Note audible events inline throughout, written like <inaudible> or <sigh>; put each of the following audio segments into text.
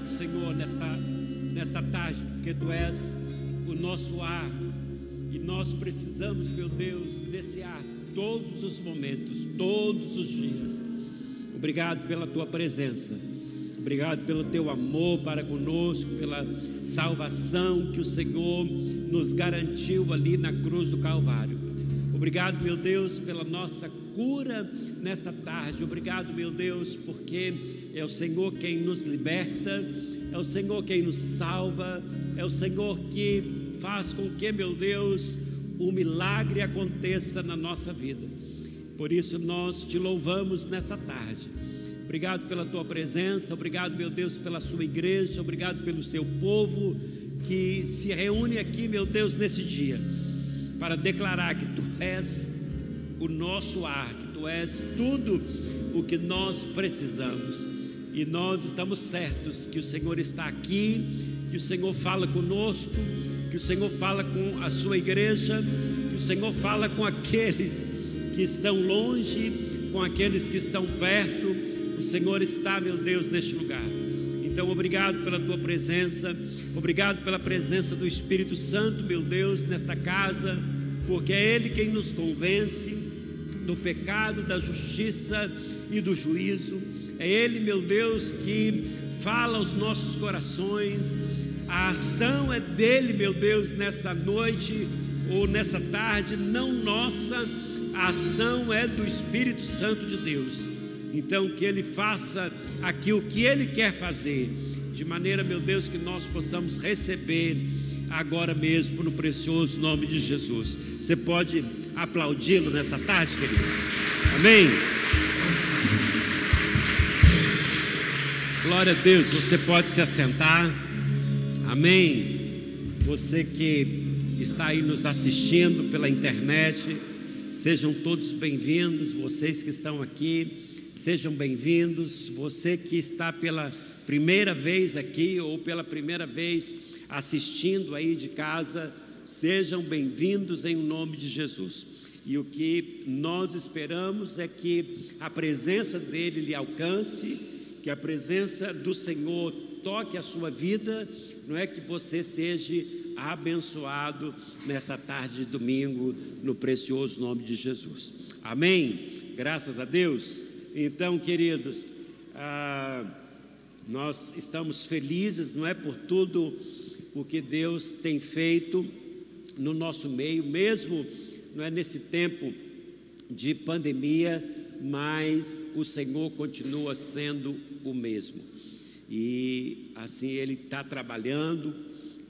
obrigado, Senhor, nesta, nesta tarde, porque Tu és o nosso ar e nós precisamos, meu Deus, desse ar todos os momentos, todos os dias. Obrigado pela Tua presença. Obrigado pelo teu amor para conosco, pela salvação que o Senhor nos garantiu ali na cruz do Calvário. Obrigado, meu Deus, pela nossa cura nesta tarde. Obrigado, meu Deus, porque é o Senhor quem nos liberta, é o Senhor quem nos salva, é o Senhor que faz com que, meu Deus, o milagre aconteça na nossa vida. Por isso nós te louvamos nessa tarde. Obrigado pela tua presença, obrigado, meu Deus, pela sua igreja, obrigado pelo seu povo que se reúne aqui, meu Deus, nesse dia, para declarar que tu és o nosso ar, que tu és tudo o que nós precisamos. E nós estamos certos que o Senhor está aqui, que o Senhor fala conosco, que o Senhor fala com a sua igreja, que o Senhor fala com aqueles que estão longe, com aqueles que estão perto. O Senhor está, meu Deus, neste lugar. Então, obrigado pela tua presença, obrigado pela presença do Espírito Santo, meu Deus, nesta casa, porque é Ele quem nos convence do pecado, da justiça e do juízo. É Ele, meu Deus, que fala aos nossos corações. A ação é dele, meu Deus, nessa noite ou nessa tarde, não nossa, a ação é do Espírito Santo de Deus. Então, que Ele faça aqui o que Ele quer fazer, de maneira, meu Deus, que nós possamos receber agora mesmo, no precioso nome de Jesus. Você pode aplaudi-lo nessa tarde, querido? Amém? Glória a Deus, você pode se assentar. Amém. Você que está aí nos assistindo pela internet, sejam todos bem-vindos. Vocês que estão aqui, sejam bem-vindos. Você que está pela primeira vez aqui ou pela primeira vez assistindo aí de casa, sejam bem-vindos em nome de Jesus. E o que nós esperamos é que a presença dele lhe alcance que a presença do Senhor toque a sua vida, não é que você seja abençoado nessa tarde de domingo, no precioso nome de Jesus. Amém? Graças a Deus. Então, queridos, ah, nós estamos felizes, não é por tudo o que Deus tem feito no nosso meio, mesmo não é nesse tempo de pandemia, mas o Senhor continua sendo o mesmo. E assim ele está trabalhando,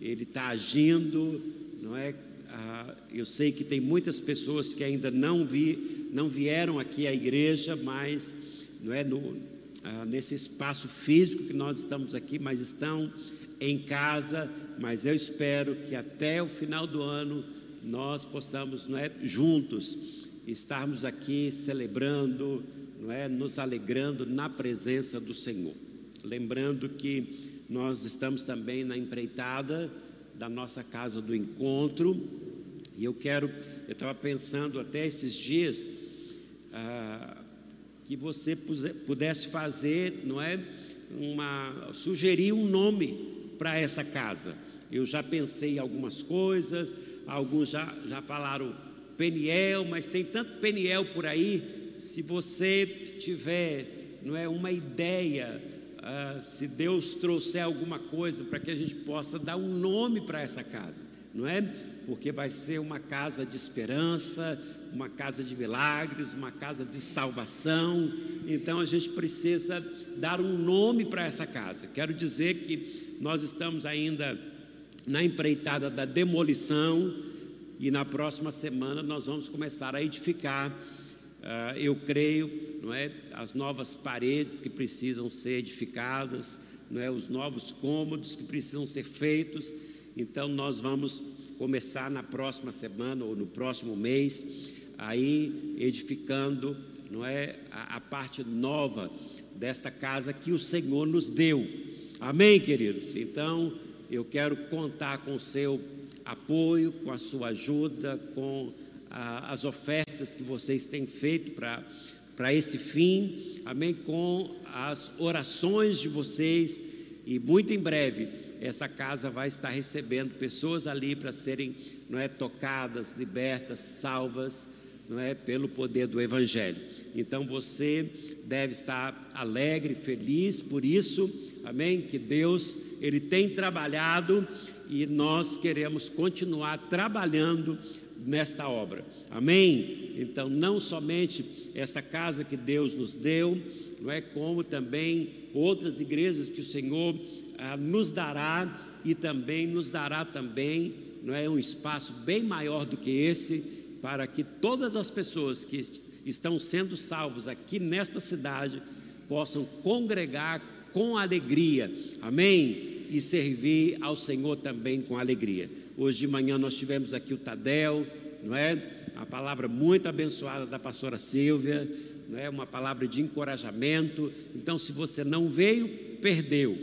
ele está agindo, não é? Ah, eu sei que tem muitas pessoas que ainda não vi, não vieram aqui à igreja, mas não é no, ah, nesse espaço físico que nós estamos aqui, mas estão em casa. Mas eu espero que até o final do ano nós possamos, não é, juntos estarmos aqui celebrando não é, nos alegrando na presença do Senhor. Lembrando que nós estamos também na empreitada da nossa casa do encontro, e eu quero, eu estava pensando até esses dias, ah, que você pudesse fazer, não é, uma, sugerir um nome para essa casa. Eu já pensei em algumas coisas, alguns já, já falaram Peniel, mas tem tanto Peniel por aí, se você tiver não é, uma ideia, uh, se Deus trouxer alguma coisa para que a gente possa dar um nome para essa casa, não é? Porque vai ser uma casa de esperança, uma casa de milagres, uma casa de salvação. Então a gente precisa dar um nome para essa casa. Quero dizer que nós estamos ainda na empreitada da demolição e na próxima semana nós vamos começar a edificar Uh, eu creio, não é, as novas paredes que precisam ser edificadas, não é, os novos cômodos que precisam ser feitos. Então nós vamos começar na próxima semana ou no próximo mês aí edificando, não é, a, a parte nova desta casa que o Senhor nos deu. Amém, queridos. Então eu quero contar com o seu apoio, com a sua ajuda, com a, as ofertas que vocês têm feito para esse fim, amém? Com as orações de vocês, e muito em breve essa casa vai estar recebendo pessoas ali para serem não é, tocadas, libertas, salvas não é, pelo poder do Evangelho. Então você deve estar alegre, feliz por isso, amém? Que Deus, Ele tem trabalhado e nós queremos continuar trabalhando nesta obra, amém? Então, não somente essa casa que Deus nos deu, não é como também outras igrejas que o Senhor ah, nos dará e também nos dará também, não é um espaço bem maior do que esse para que todas as pessoas que estão sendo salvos aqui nesta cidade possam congregar com alegria. Amém? E servir ao Senhor também com alegria. Hoje de manhã nós tivemos aqui o Tadel, não é? A palavra muito abençoada da pastora Silvia, não é? Uma palavra de encorajamento. Então, se você não veio, perdeu.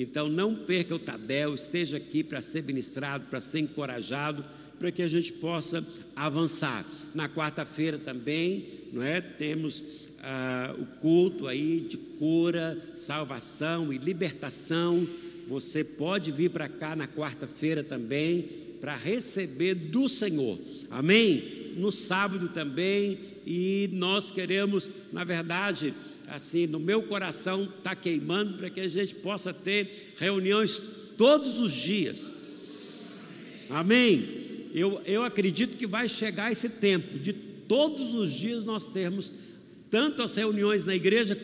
Então não perca o Tadel, esteja aqui para ser ministrado, para ser encorajado, para que a gente possa avançar. Na quarta-feira também, não é? Temos ah, o culto aí de cura, salvação e libertação. Você pode vir para cá na quarta-feira também para receber do Senhor. Amém? No sábado também, e nós queremos, na verdade, assim, no meu coração está queimando para que a gente possa ter reuniões todos os dias. Amém? Eu, eu acredito que vai chegar esse tempo de todos os dias nós termos tanto as reuniões na igreja,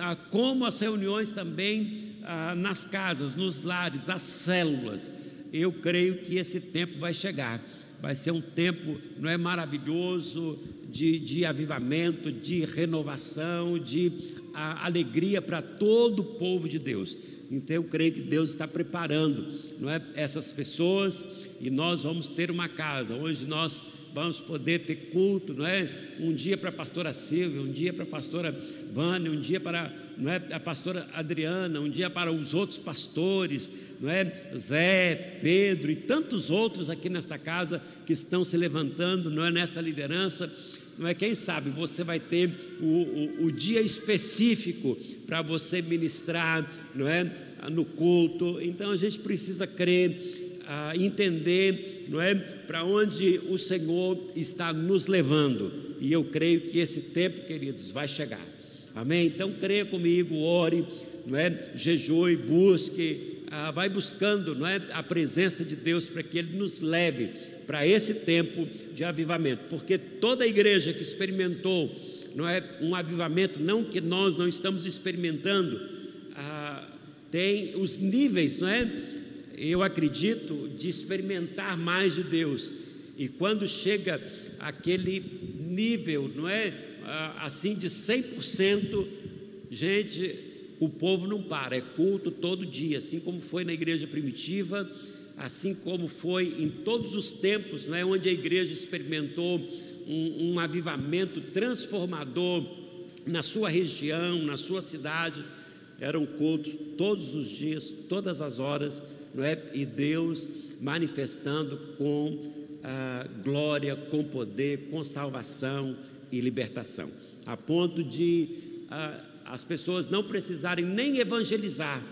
ah, como as reuniões também ah, nas casas, nos lares, as células. Eu creio que esse tempo vai chegar. Vai ser um tempo, não é maravilhoso, de, de avivamento, de renovação, de a, alegria para todo o povo de Deus. Então eu creio que Deus está preparando, não é, essas pessoas e nós vamos ter uma casa onde nós vamos poder ter culto, não é? Um dia para a pastora Silvia, um dia para a pastora Vânia, um dia para não é, a pastora Adriana, um dia para os outros pastores, não é? Zé, Pedro e tantos outros aqui nesta casa que estão se levantando, não é? Nessa liderança não é? Quem sabe você vai ter o, o, o dia específico para você ministrar, não é? No culto. Então a gente precisa crer, ah, entender, não é? Para onde o Senhor está nos levando. E eu creio que esse tempo, queridos, vai chegar. Amém? Então creia comigo, ore, não é? Jejue, busque, ah, vai buscando, não é? A presença de Deus para que Ele nos leve para esse tempo de avivamento, porque toda igreja que experimentou não é um avivamento, não que nós não estamos experimentando, ah, tem os níveis, não é? Eu acredito de experimentar mais de Deus. E quando chega aquele nível, não é? Assim de 100%, gente, o povo não para, é culto todo dia, assim como foi na igreja primitiva assim como foi em todos os tempos, não é, onde a igreja experimentou um, um avivamento transformador na sua região, na sua cidade, eram cultos todos os dias, todas as horas, não é? E Deus manifestando com ah, glória, com poder, com salvação e libertação, a ponto de ah, as pessoas não precisarem nem evangelizar,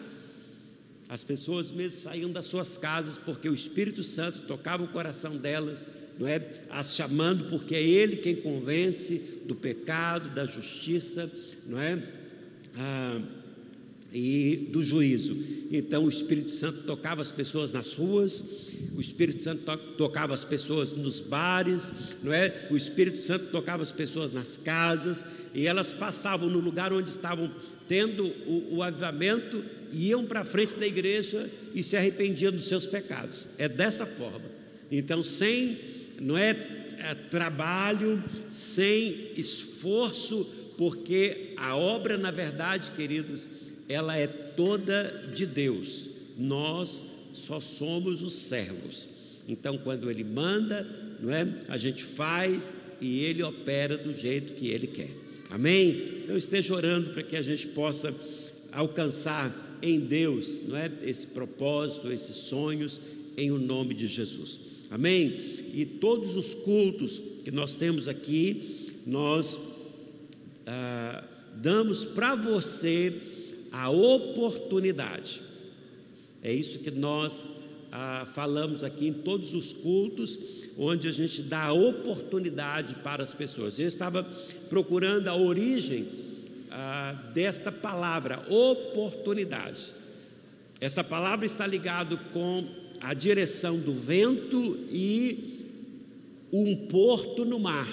as pessoas mesmo saíam das suas casas porque o Espírito Santo tocava o coração delas, não é? As chamando porque é Ele quem convence do pecado, da justiça, não é? Ah, e do juízo. Então o Espírito Santo tocava as pessoas nas ruas, o Espírito Santo to tocava as pessoas nos bares, não é? O Espírito Santo tocava as pessoas nas casas e elas passavam no lugar onde estavam tendo o, o avivamento iam para frente da igreja e se arrependiam dos seus pecados. É dessa forma. Então, sem não é, é trabalho, sem esforço, porque a obra, na verdade, queridos, ela é toda de Deus. Nós só somos os servos. Então, quando Ele manda, não é? A gente faz e Ele opera do jeito que Ele quer. Amém? Então esteja orando para que a gente possa alcançar em Deus, não é? Esse propósito, esses sonhos, em o nome de Jesus. Amém? E todos os cultos que nós temos aqui, nós ah, damos para você a oportunidade É isso que nós ah, falamos aqui em todos os cultos, onde a gente dá oportunidade para as pessoas. Eu estava procurando a origem ah, desta palavra, oportunidade. Essa palavra está ligada com a direção do vento e um porto no mar,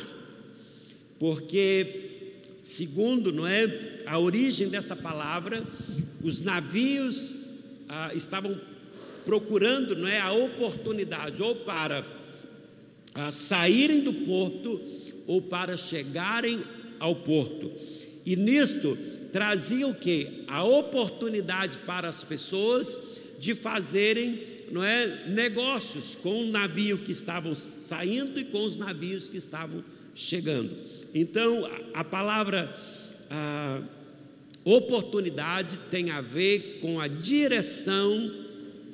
porque segundo não é a origem desta palavra, os navios ah, estavam procurando não é a oportunidade ou para ah, saírem do porto ou para chegarem ao porto. E nisto trazia o que? A oportunidade para as pessoas de fazerem não é, negócios com o navio que estavam saindo e com os navios que estavam chegando. Então, a, a palavra a oportunidade tem a ver com a direção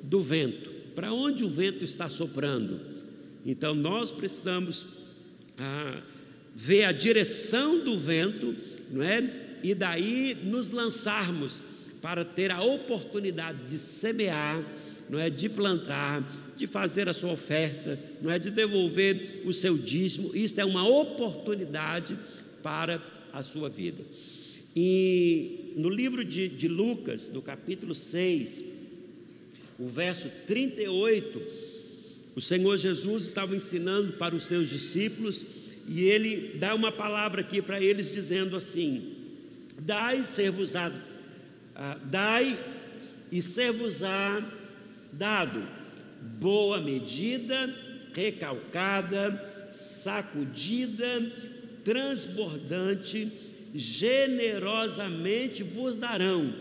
do vento. Para onde o vento está soprando? Então, nós precisamos ah, ver a direção do vento, não é? E daí nos lançarmos para ter a oportunidade de semear não é de plantar, de fazer a sua oferta, não é de devolver o seu dízimo. Isto é uma oportunidade para a sua vida. E no livro de, de Lucas, no capítulo 6, o verso 38, o Senhor Jesus estava ensinando para os seus discípulos e ele dá uma palavra aqui para eles dizendo assim: Dai ser-vos-á, ah, dai e ser-vos-á dado boa medida, recalcada, sacudida, transbordante, generosamente vos darão.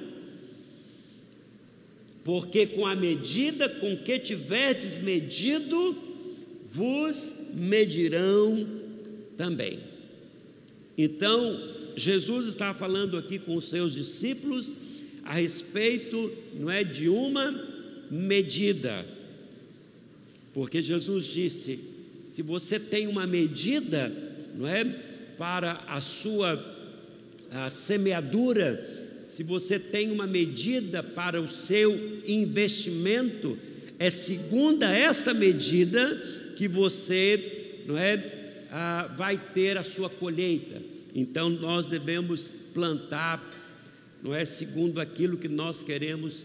Porque com a medida com que tiverdes medido, vos medirão também. Então, Jesus está falando aqui com os seus discípulos a respeito, não é de uma medida. Porque Jesus disse: se você tem uma medida, não é, para a sua a semeadura, se você tem uma medida para o seu investimento, é segunda esta medida que você, não é, ah, vai ter a sua colheita. Então nós devemos plantar, não é segundo aquilo que nós queremos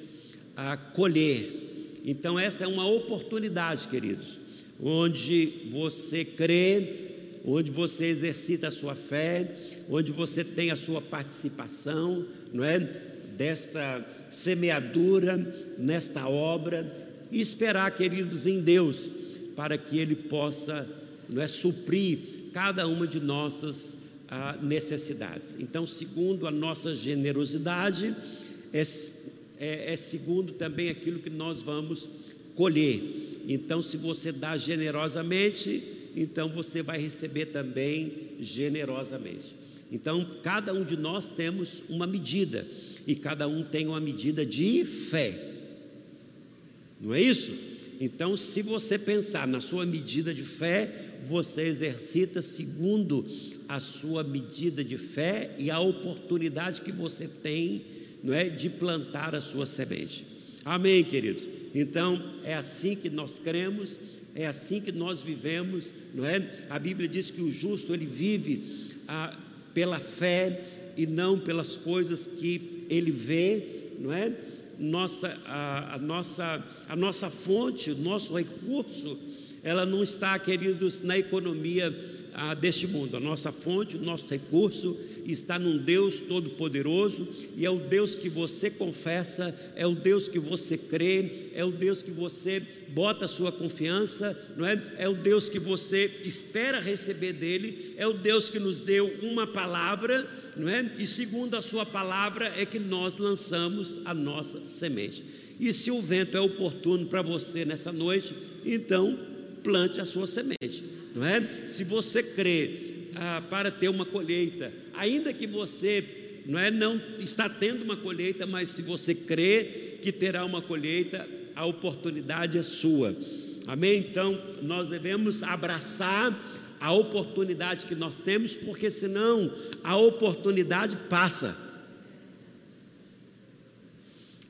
a colher. Então, essa é uma oportunidade, queridos, onde você crê, onde você exercita a sua fé, onde você tem a sua participação, não é? Desta semeadura, nesta obra, e esperar, queridos, em Deus, para que Ele possa, não é? Suprir cada uma de nossas ah, necessidades. Então, segundo a nossa generosidade, é é, é segundo também aquilo que nós vamos colher. Então, se você dá generosamente, então você vai receber também generosamente. Então, cada um de nós temos uma medida, e cada um tem uma medida de fé. Não é isso? Então, se você pensar na sua medida de fé, você exercita segundo a sua medida de fé e a oportunidade que você tem não é, de plantar a sua semente. Amém, queridos? Então, é assim que nós cremos, é assim que nós vivemos, não é? A Bíblia diz que o justo ele vive ah, pela fé e não pelas coisas que ele vê, não é? Nossa, a, a, nossa, a nossa fonte, o nosso recurso, ela não está, queridos, na economia ah, deste mundo. A nossa fonte, o nosso recurso está num Deus todo-poderoso e é o Deus que você confessa, é o Deus que você crê, é o Deus que você bota a sua confiança, não é? É o Deus que você espera receber dele, é o Deus que nos deu uma palavra, não é? E segundo a sua palavra é que nós lançamos a nossa semente. E se o vento é oportuno para você nessa noite, então plante a sua semente, não é? Se você crê ah, para ter uma colheita, ainda que você não é não está tendo uma colheita, mas se você crê que terá uma colheita, a oportunidade é sua. Amém? Então, nós devemos abraçar a oportunidade que nós temos, porque senão a oportunidade passa.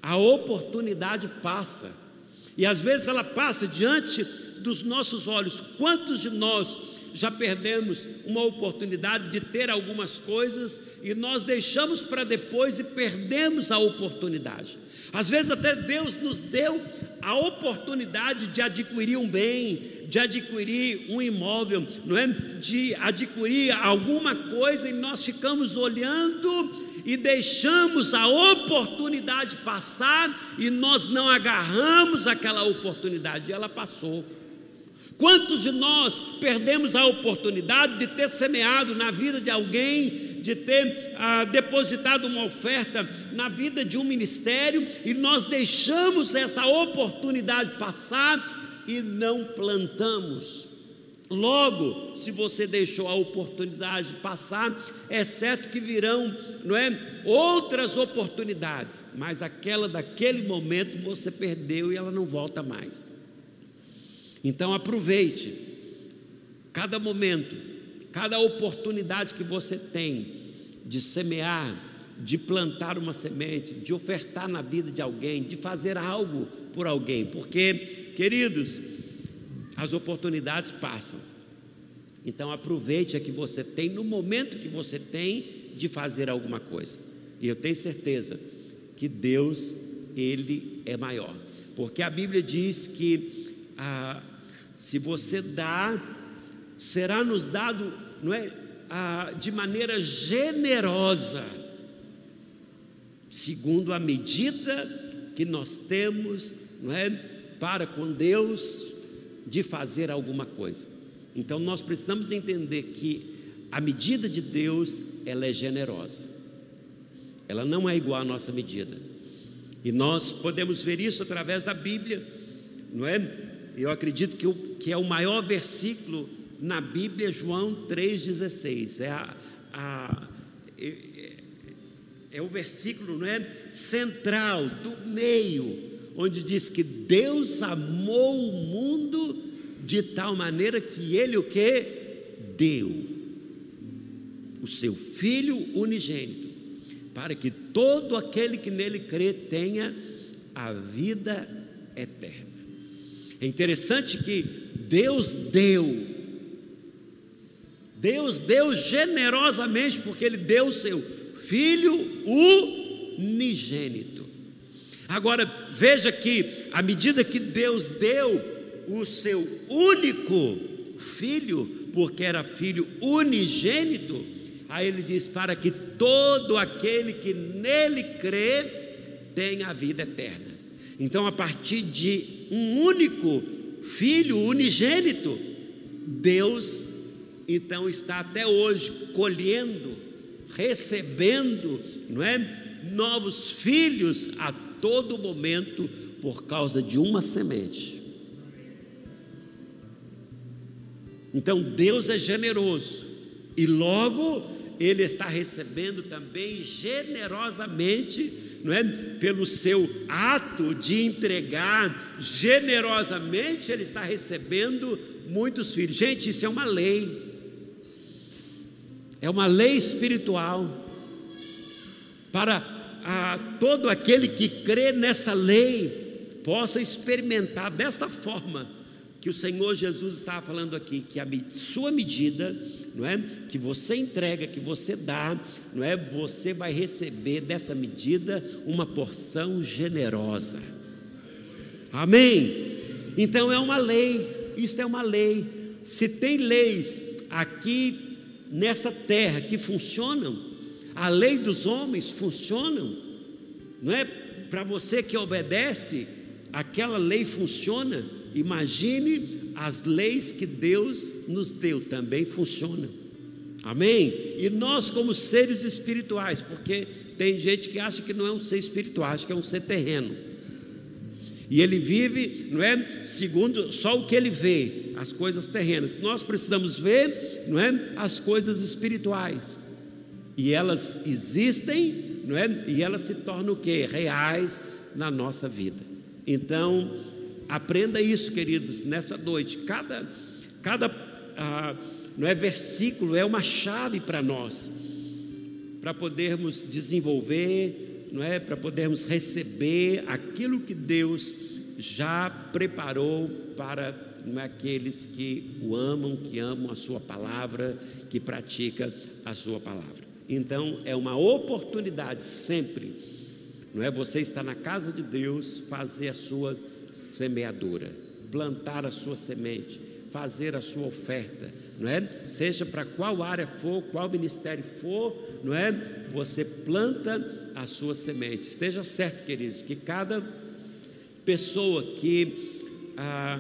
A oportunidade passa. E às vezes ela passa diante dos nossos olhos. Quantos de nós já perdemos uma oportunidade de ter algumas coisas e nós deixamos para depois e perdemos a oportunidade? Às vezes até Deus nos deu a oportunidade de adquirir um bem, de adquirir um imóvel, não é? De adquirir alguma coisa e nós ficamos olhando e deixamos a oportunidade passar e nós não agarramos aquela oportunidade, ela passou. Quantos de nós perdemos a oportunidade de ter semeado na vida de alguém, de ter ah, depositado uma oferta na vida de um ministério e nós deixamos essa oportunidade passar e não plantamos? Logo, se você deixou a oportunidade passar, é certo que virão, não é, outras oportunidades, mas aquela daquele momento você perdeu e ela não volta mais. Então aproveite cada momento, cada oportunidade que você tem de semear, de plantar uma semente, de ofertar na vida de alguém, de fazer algo por alguém, porque, queridos, as oportunidades passam. Então aproveite a que você tem no momento que você tem de fazer alguma coisa. E eu tenho certeza que Deus, Ele é maior. Porque a Bíblia diz que ah, se você dá, será nos dado, não é? Ah, de maneira generosa, segundo a medida que nós temos, não é? Para com Deus, de fazer alguma coisa. Então nós precisamos entender que a medida de Deus, ela é generosa. Ela não é igual à nossa medida. E nós podemos ver isso através da Bíblia, não é? Eu acredito que, o, que é o maior versículo na Bíblia, João 3,16. É, a, a, é, é o versículo não é, central, do meio, onde diz que Deus amou o mundo de tal maneira que ele o que? Deu o seu Filho unigênito, para que todo aquele que nele crê tenha a vida eterna. É interessante que Deus deu, Deus deu generosamente, porque Ele deu o seu Filho unigênito. Agora, veja que, à medida que Deus deu o seu único filho, porque era filho unigênito, aí ele diz: para que todo aquele que nele crê tenha a vida eterna. Então, a partir de um único filho unigênito, Deus então está até hoje colhendo, recebendo, não é, novos filhos a todo momento por causa de uma semente. Então Deus é generoso e logo ele está recebendo também generosamente, não é? Pelo seu ato de entregar generosamente, ele está recebendo muitos filhos. Gente, isso é uma lei. É uma lei espiritual para a, todo aquele que crê nessa lei possa experimentar desta forma que o Senhor Jesus estava falando aqui, que a sua medida, não é, que você entrega, que você dá, não é, você vai receber dessa medida uma porção generosa. Amém. Então é uma lei, isso é uma lei. Se tem leis aqui nessa terra que funcionam, a lei dos homens funcionam, não é? Para você que obedece, aquela lei funciona Imagine as leis que Deus nos deu também funcionam. Amém? E nós, como seres espirituais, porque tem gente que acha que não é um ser espiritual, acha que é um ser terreno. E ele vive, não é? Segundo só o que ele vê, as coisas terrenas. Nós precisamos ver, não é? As coisas espirituais. E elas existem, não é? E elas se tornam o quê? Reais na nossa vida. Então, Aprenda isso, queridos, nessa noite. Cada, cada ah, não é versículo é uma chave para nós, para podermos desenvolver, não é, para podermos receber aquilo que Deus já preparou para é, aqueles que o amam, que amam a sua palavra, que pratica a sua palavra. Então é uma oportunidade sempre, não é? Você está na casa de Deus, fazer a sua semeadura, plantar a sua semente, fazer a sua oferta, não é? Seja para qual área for, qual ministério for, não é? Você planta a sua semente. Esteja certo, queridos, que cada pessoa que ah,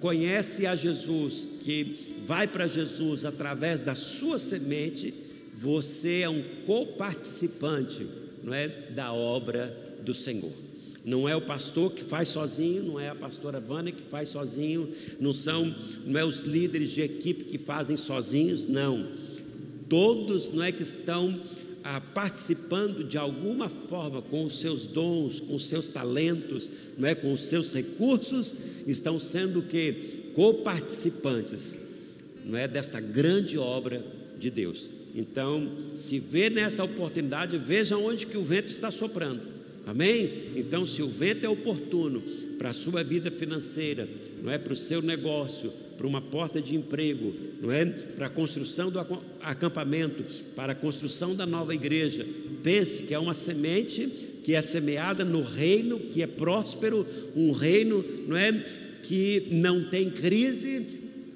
conhece a Jesus, que vai para Jesus através da sua semente, você é um coparticipante, não é, da obra do Senhor. Não é o pastor que faz sozinho, não é a pastora Vânia que faz sozinho, não são, não é os líderes de equipe que fazem sozinhos, não. Todos não é que estão ah, participando de alguma forma com os seus dons, com os seus talentos, não é, com os seus recursos, estão sendo que coparticipantes, não é, desta grande obra de Deus. Então, se vê nesta oportunidade, veja onde que o vento está soprando. Amém? Então, se o vento é oportuno para a sua vida financeira, não é para o seu negócio, para uma porta de emprego, não é para a construção do acampamento, para a construção da nova igreja, pense que é uma semente que é semeada no reino que é próspero, um reino, não é que não tem crise,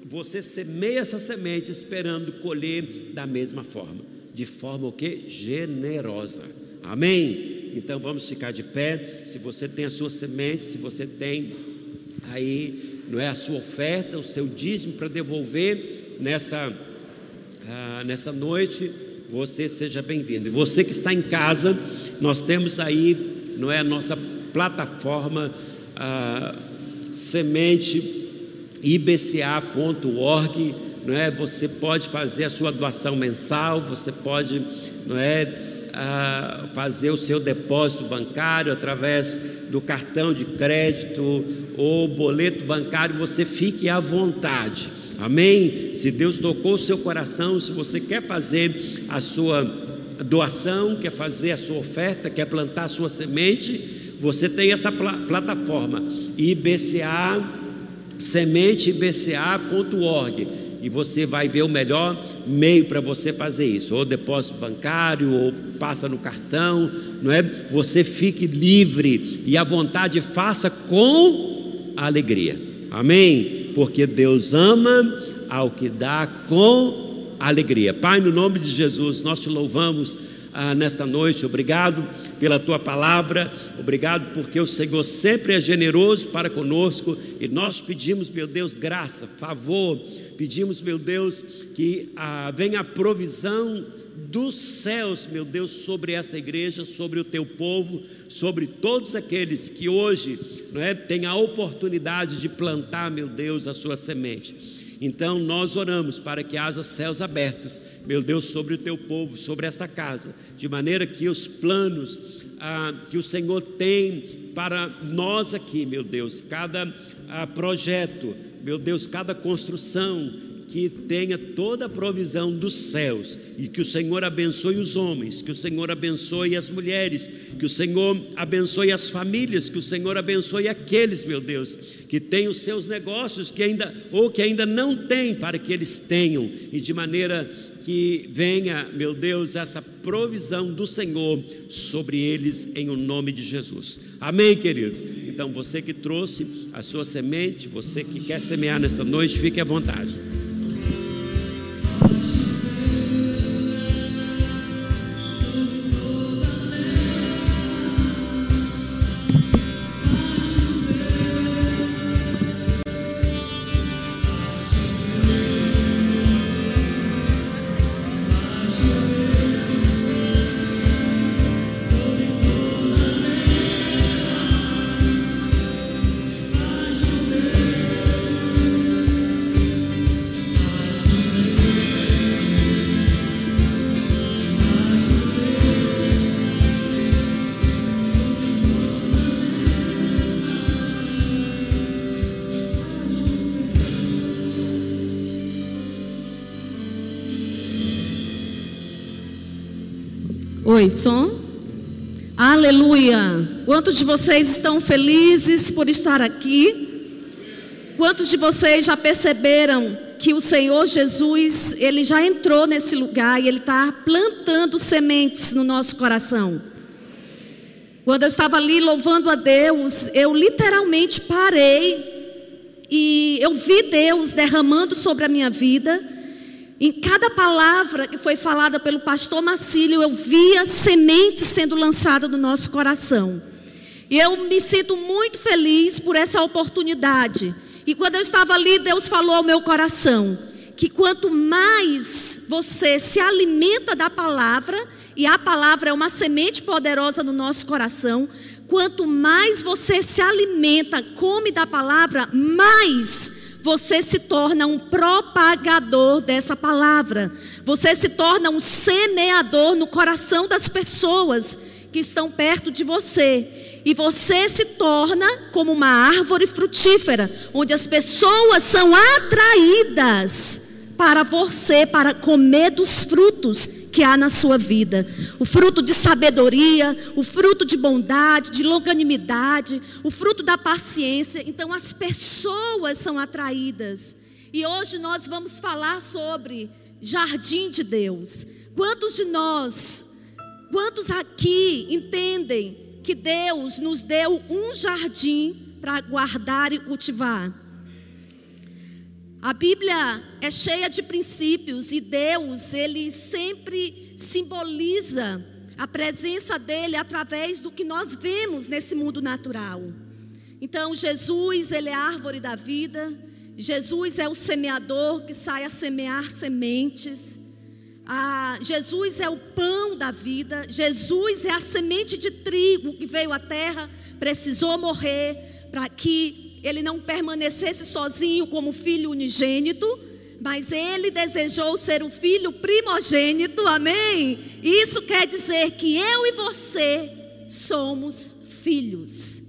você semeia essa semente esperando colher da mesma forma, de forma o que generosa. Amém. Então vamos ficar de pé. Se você tem a sua semente, se você tem aí, não é a sua oferta, o seu dízimo para devolver nessa, ah, nessa noite, você seja bem-vindo. E você que está em casa, nós temos aí, não é a nossa plataforma ah, semente ibca.org, não é? Você pode fazer a sua doação mensal, você pode, não é? A fazer o seu depósito bancário através do cartão de crédito ou boleto bancário, você fique à vontade. Amém? Se Deus tocou o seu coração, se você quer fazer a sua doação, quer fazer a sua oferta, quer plantar a sua semente, você tem essa pl plataforma IBCA semente ibca.org e você vai ver o melhor meio para você fazer isso, ou depósito bancário, ou passa no cartão, não é? Você fique livre e à vontade faça com alegria. Amém? Porque Deus ama ao que dá com alegria. Pai, no nome de Jesus, nós te louvamos ah, nesta noite. Obrigado pela tua palavra, obrigado porque o Senhor sempre é generoso para conosco e nós pedimos, meu Deus, graça, favor Pedimos, meu Deus, que ah, venha a provisão dos céus, meu Deus, sobre esta igreja, sobre o teu povo, sobre todos aqueles que hoje não é, têm a oportunidade de plantar, meu Deus, a sua semente. Então nós oramos para que haja céus abertos, meu Deus, sobre o teu povo, sobre esta casa, de maneira que os planos ah, que o Senhor tem para nós aqui, meu Deus, cada ah, projeto, meu Deus, cada construção que tenha toda a provisão dos céus e que o Senhor abençoe os homens, que o Senhor abençoe as mulheres, que o Senhor abençoe as famílias, que o Senhor abençoe aqueles, meu Deus, que têm os seus negócios que ainda ou que ainda não têm para que eles tenham e de maneira que venha, meu Deus, essa provisão do Senhor sobre eles em o nome de Jesus. Amém, queridos. Então, você que trouxe a sua semente, você que quer semear nessa noite, fique à vontade. Oi, som. Aleluia. Quantos de vocês estão felizes por estar aqui? Quantos de vocês já perceberam que o Senhor Jesus, ele já entrou nesse lugar e ele está plantando sementes no nosso coração? Quando eu estava ali louvando a Deus, eu literalmente parei e eu vi Deus derramando sobre a minha vida. Em cada palavra que foi falada pelo pastor Macílio, eu via semente sendo lançada no nosso coração. E eu me sinto muito feliz por essa oportunidade. E quando eu estava ali, Deus falou ao meu coração que quanto mais você se alimenta da palavra, e a palavra é uma semente poderosa no nosso coração, quanto mais você se alimenta, come da palavra, mais você se torna um propagador dessa palavra. Você se torna um semeador no coração das pessoas que estão perto de você. E você se torna como uma árvore frutífera, onde as pessoas são atraídas para você, para comer dos frutos que há na sua vida. O fruto de sabedoria, o fruto de bondade, de longanimidade, o fruto da paciência. Então as pessoas são atraídas. E hoje nós vamos falar sobre jardim de Deus. Quantos de nós, quantos aqui entendem que Deus nos deu um jardim para guardar e cultivar? A Bíblia é cheia de princípios e Deus, ele sempre simboliza a presença dele através do que nós vemos nesse mundo natural. Então, Jesus, ele é a árvore da vida. Jesus é o semeador que sai a semear sementes. Jesus é o pão da vida. Jesus é a semente de trigo que veio à terra, precisou morrer para que ele não permanecesse sozinho como filho unigênito, mas ele desejou ser o filho primogênito, amém? Isso quer dizer que eu e você somos filhos.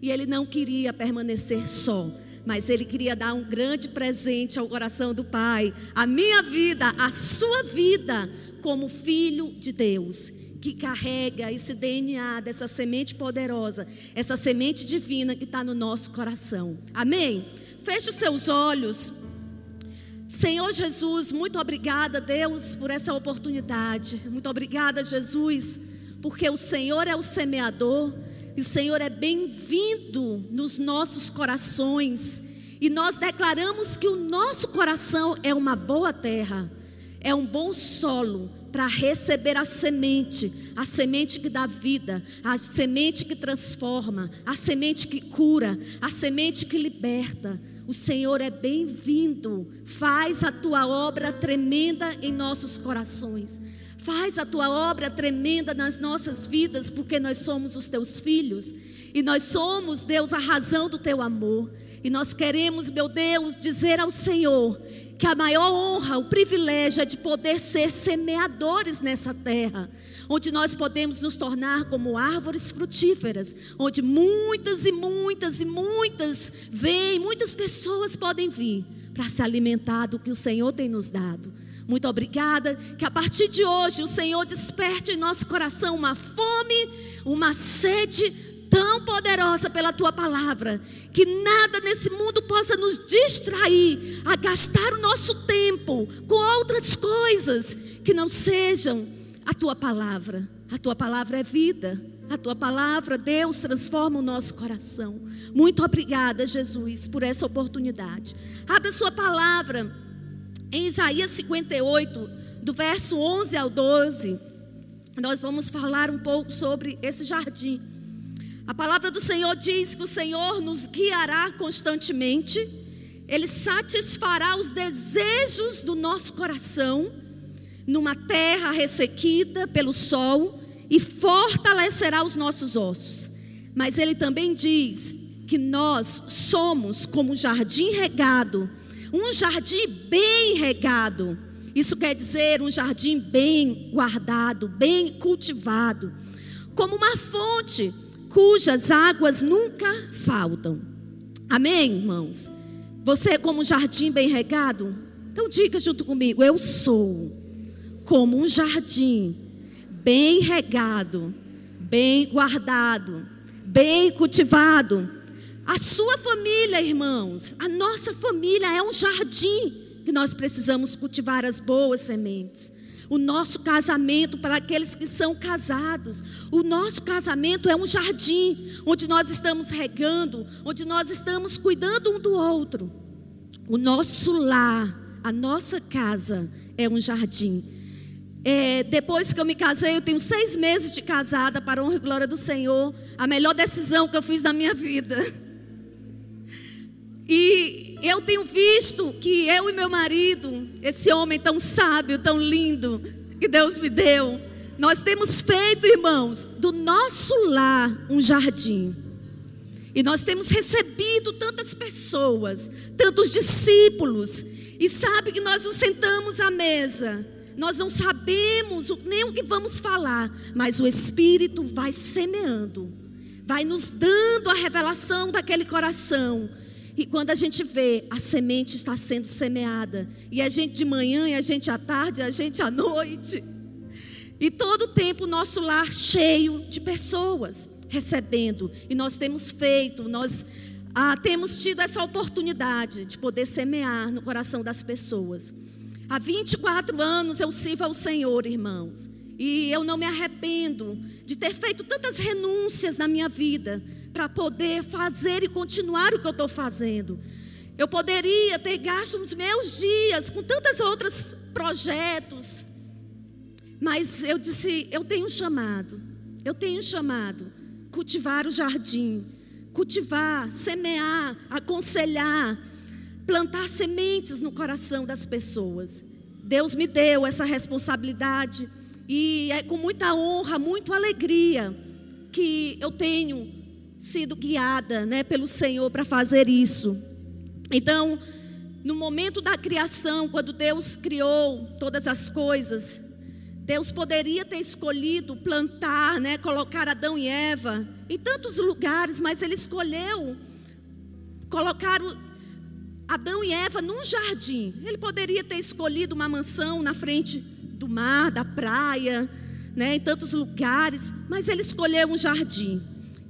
E ele não queria permanecer só, mas ele queria dar um grande presente ao coração do Pai, a minha vida, a sua vida, como filho de Deus que carrega esse DNA dessa semente poderosa, essa semente divina que está no nosso coração. Amém? Feche os seus olhos. Senhor Jesus, muito obrigada, Deus, por essa oportunidade. Muito obrigada, Jesus, porque o Senhor é o semeador e o Senhor é bem-vindo nos nossos corações. E nós declaramos que o nosso coração é uma boa terra, é um bom solo para receber a semente, a semente que dá vida, a semente que transforma, a semente que cura, a semente que liberta. O Senhor é bem-vindo. Faz a tua obra tremenda em nossos corações. Faz a tua obra tremenda nas nossas vidas, porque nós somos os teus filhos e nós somos, Deus, a razão do teu amor. E nós queremos, meu Deus, dizer ao Senhor que a maior honra, o privilégio é de poder ser semeadores nessa terra, onde nós podemos nos tornar como árvores frutíferas, onde muitas e muitas e muitas vêm, muitas pessoas podem vir para se alimentar do que o Senhor tem nos dado. Muito obrigada, que a partir de hoje o Senhor desperte em nosso coração uma fome, uma sede tão poderosa pela tua palavra, que nada nesse mundo possa nos distrair a gastar o nosso tempo com outras coisas que não sejam a tua palavra. A tua palavra é vida. A tua palavra, Deus, transforma o nosso coração. Muito obrigada, Jesus, por essa oportunidade. Abra sua palavra em Isaías 58, do verso 11 ao 12. Nós vamos falar um pouco sobre esse jardim. A palavra do Senhor diz que o Senhor nos guiará constantemente, Ele satisfará os desejos do nosso coração, numa terra ressequida pelo sol, e fortalecerá os nossos ossos. Mas Ele também diz que nós somos como jardim regado, um jardim bem regado. Isso quer dizer um jardim bem guardado, bem cultivado, como uma fonte cujas águas nunca faltam. Amém, irmãos? Você é como um jardim bem regado? Então diga junto comigo: eu sou como um jardim bem regado, bem guardado, bem cultivado. A sua família, irmãos, a nossa família é um jardim que nós precisamos cultivar as boas sementes. O nosso casamento, para aqueles que são casados, o nosso casamento é um jardim onde nós estamos regando, onde nós estamos cuidando um do outro. O nosso lar, a nossa casa é um jardim. É, depois que eu me casei, eu tenho seis meses de casada, para a honra e glória do Senhor. A melhor decisão que eu fiz na minha vida. <laughs> E eu tenho visto que eu e meu marido, esse homem tão sábio, tão lindo, que Deus me deu, nós temos feito, irmãos, do nosso lar um jardim. E nós temos recebido tantas pessoas, tantos discípulos, e sabe que nós nos sentamos à mesa, nós não sabemos nem o que vamos falar, mas o Espírito vai semeando, vai nos dando a revelação daquele coração e quando a gente vê, a semente está sendo semeada. E a gente de manhã, e a gente à tarde, e a gente à <laughs> noite. E todo o tempo o nosso lar cheio de pessoas recebendo. E nós temos feito, nós ah, temos tido essa oportunidade de poder semear no coração das pessoas. Há 24 anos eu sirvo ao Senhor, irmãos. E eu não me arrependo de ter feito tantas renúncias na minha vida para poder fazer e continuar o que eu estou fazendo. Eu poderia ter gasto os meus dias com tantos outros projetos, mas eu disse: eu tenho um chamado, eu tenho um chamado, cultivar o jardim, cultivar, semear, aconselhar, plantar sementes no coração das pessoas. Deus me deu essa responsabilidade e é com muita honra, muita alegria que eu tenho sido guiada né, pelo Senhor para fazer isso. Então, no momento da criação, quando Deus criou todas as coisas, Deus poderia ter escolhido plantar, né, colocar Adão e Eva em tantos lugares, mas Ele escolheu colocar Adão e Eva num jardim. Ele poderia ter escolhido uma mansão na frente do mar, da praia, né, em tantos lugares, mas Ele escolheu um jardim.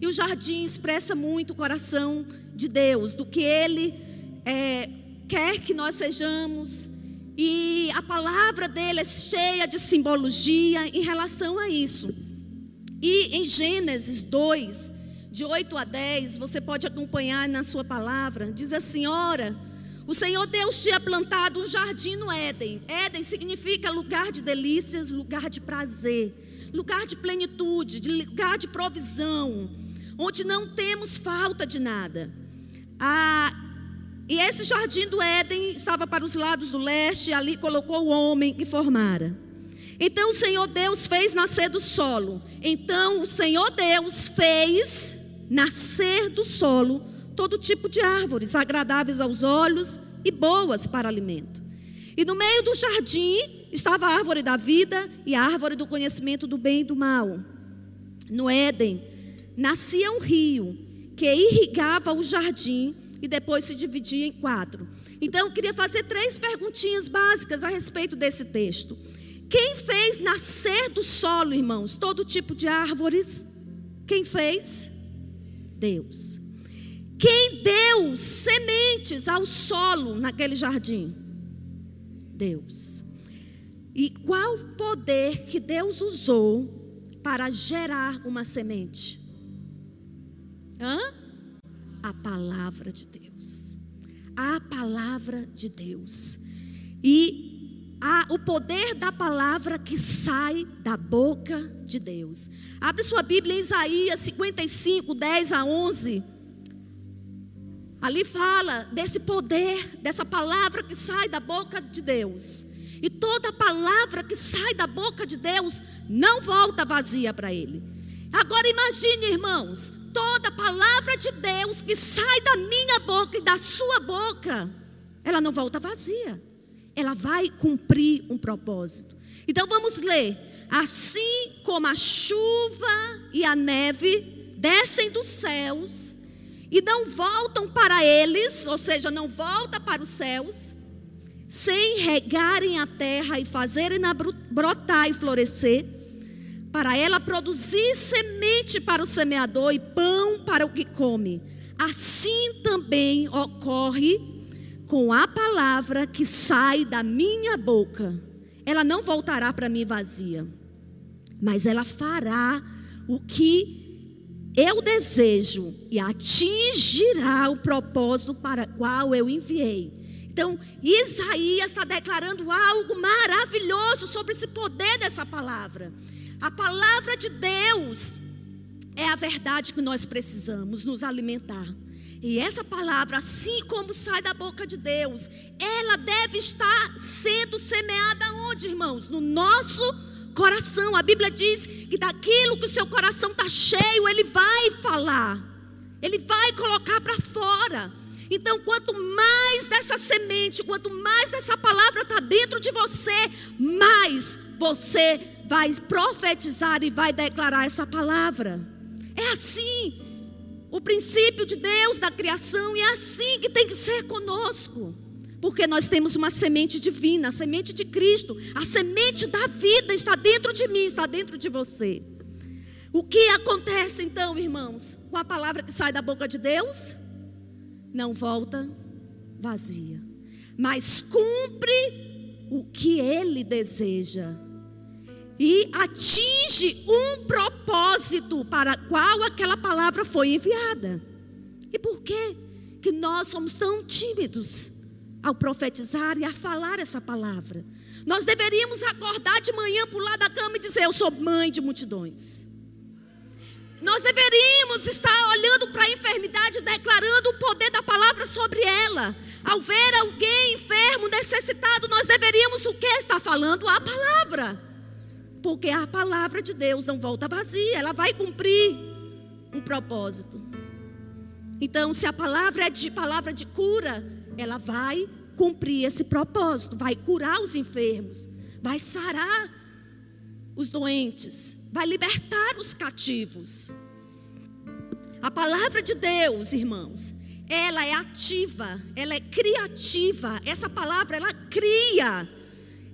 E o jardim expressa muito o coração de Deus, do que Ele é, quer que nós sejamos. E a palavra dele é cheia de simbologia em relação a isso. E em Gênesis 2, de 8 a 10, você pode acompanhar na sua palavra, diz assim: Ora, o Senhor Deus tinha plantado um jardim no Éden. Éden significa lugar de delícias, lugar de prazer, lugar de plenitude, de lugar de provisão onde não temos falta de nada. Ah, e esse jardim do Éden estava para os lados do leste, e ali colocou o homem que formara. Então o Senhor Deus fez nascer do solo. Então o Senhor Deus fez nascer do solo todo tipo de árvores agradáveis aos olhos e boas para alimento. E no meio do jardim estava a árvore da vida e a árvore do conhecimento do bem e do mal. No Éden nascia um rio que irrigava o jardim e depois se dividia em quatro. Então eu queria fazer três perguntinhas básicas a respeito desse texto. Quem fez nascer do solo, irmãos, todo tipo de árvores? Quem fez? Deus. Quem deu sementes ao solo naquele jardim? Deus. E qual poder que Deus usou para gerar uma semente? Hã? A palavra de Deus. A palavra de Deus. E a, o poder da palavra que sai da boca de Deus. Abre sua Bíblia em Isaías 55, 10 a 11. Ali fala desse poder, dessa palavra que sai da boca de Deus. E toda palavra que sai da boca de Deus não volta vazia para Ele. Agora imagine, irmãos, toda palavra de Deus que sai da minha boca e da sua boca, ela não volta vazia. Ela vai cumprir um propósito. Então vamos ler. Assim como a chuva e a neve descem dos céus e não voltam para eles, ou seja, não volta para os céus, sem regarem a terra e fazerem brotar e florescer, para ela produzir semente para o semeador e pão para o que come. Assim também ocorre com a palavra que sai da minha boca. Ela não voltará para mim vazia, mas ela fará o que eu desejo e atingirá o propósito para qual eu enviei. Então, Isaías está declarando algo maravilhoso sobre esse poder dessa palavra. A palavra de Deus é a verdade que nós precisamos nos alimentar. E essa palavra, assim como sai da boca de Deus, ela deve estar sendo semeada onde, irmãos? No nosso coração. A Bíblia diz que daquilo que o seu coração está cheio, ele vai falar, ele vai colocar para fora. Então, quanto mais dessa semente, quanto mais dessa palavra está dentro de você, mais você vai profetizar e vai declarar essa palavra. É assim o princípio de Deus da criação, e é assim que tem que ser conosco. Porque nós temos uma semente divina, a semente de Cristo, a semente da vida está dentro de mim, está dentro de você. O que acontece então, irmãos, com a palavra que sai da boca de Deus? Não volta vazia, mas cumpre o que ele deseja e atinge um propósito para qual aquela palavra foi enviada. E por que que nós somos tão tímidos ao profetizar e a falar essa palavra? Nós deveríamos acordar de manhã, pular da cama e dizer: Eu sou mãe de multidões. Nós deveríamos estar olhando para a enfermidade, declarando o poder da palavra sobre ela. Ao ver alguém enfermo, necessitado, nós deveríamos o que? Estar falando a palavra. Porque a palavra de Deus não volta vazia, ela vai cumprir um propósito. Então, se a palavra é de palavra de cura, ela vai cumprir esse propósito, vai curar os enfermos, vai sarar os doentes, vai libertar os cativos. A palavra de Deus, irmãos, ela é ativa, ela é criativa. Essa palavra ela cria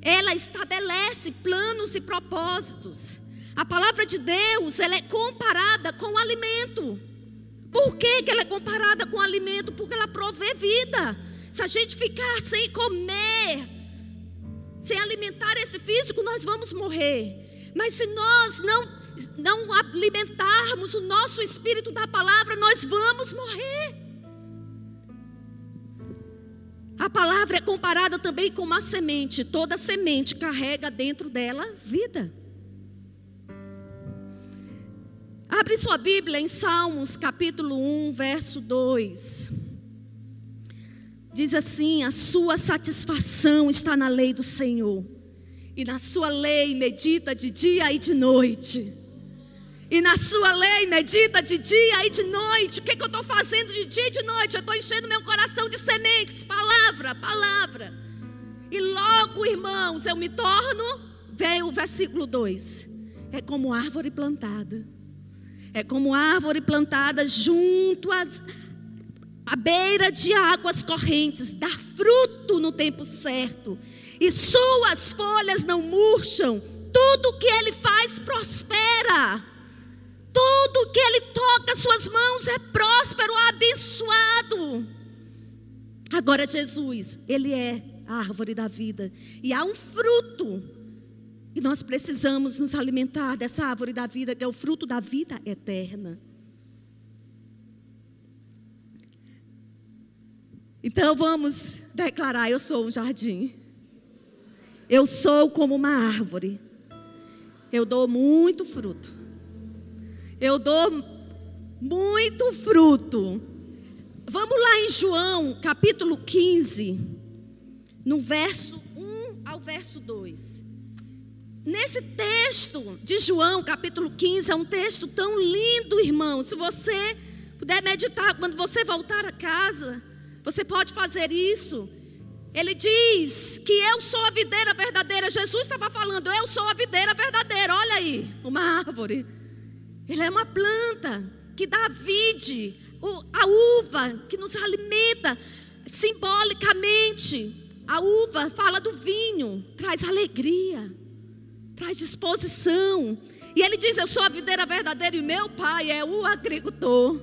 ela estabelece planos e propósitos. A palavra de Deus, ela é comparada com o alimento. Por que, que ela é comparada com o alimento? Porque ela provê vida. Se a gente ficar sem comer, sem alimentar esse físico, nós vamos morrer. Mas se nós não não alimentarmos o nosso espírito da palavra, nós vamos morrer. A palavra é comparada também com uma semente. Toda semente carrega dentro dela vida. Abre sua Bíblia em Salmos capítulo 1, verso 2. Diz assim: A sua satisfação está na lei do Senhor, e na sua lei medita de dia e de noite e na sua lei medita de dia e de noite. O que, que eu estou fazendo de dia e de noite? Eu estou enchendo meu coração de sementes, palavra, palavra. E logo, irmãos, eu me torno, veio o versículo 2. É como árvore plantada. É como árvore plantada junto às, à beira de águas correntes, dá fruto no tempo certo, e suas folhas não murcham, tudo que ele faz prospera. Tudo que ele toca, suas mãos é próspero, abençoado. Agora, Jesus, ele é a árvore da vida, e há um fruto, e nós precisamos nos alimentar dessa árvore da vida, que é o fruto da vida eterna. Então vamos declarar: eu sou um jardim. Eu sou como uma árvore. Eu dou muito fruto. Eu dou muito fruto. Vamos lá em João, capítulo 15, no verso 1 ao verso 2. Nesse texto de João, capítulo 15, é um texto tão lindo, irmão. Se você puder meditar quando você voltar a casa, você pode fazer isso. Ele diz que eu sou a videira verdadeira. Jesus estava falando, eu sou a videira verdadeira. Olha aí, uma árvore. Ele é uma planta que dá vide, a uva que nos alimenta simbolicamente. A uva fala do vinho, traz alegria, traz disposição. E ele diz: Eu sou a videira verdadeira e meu pai é o agricultor.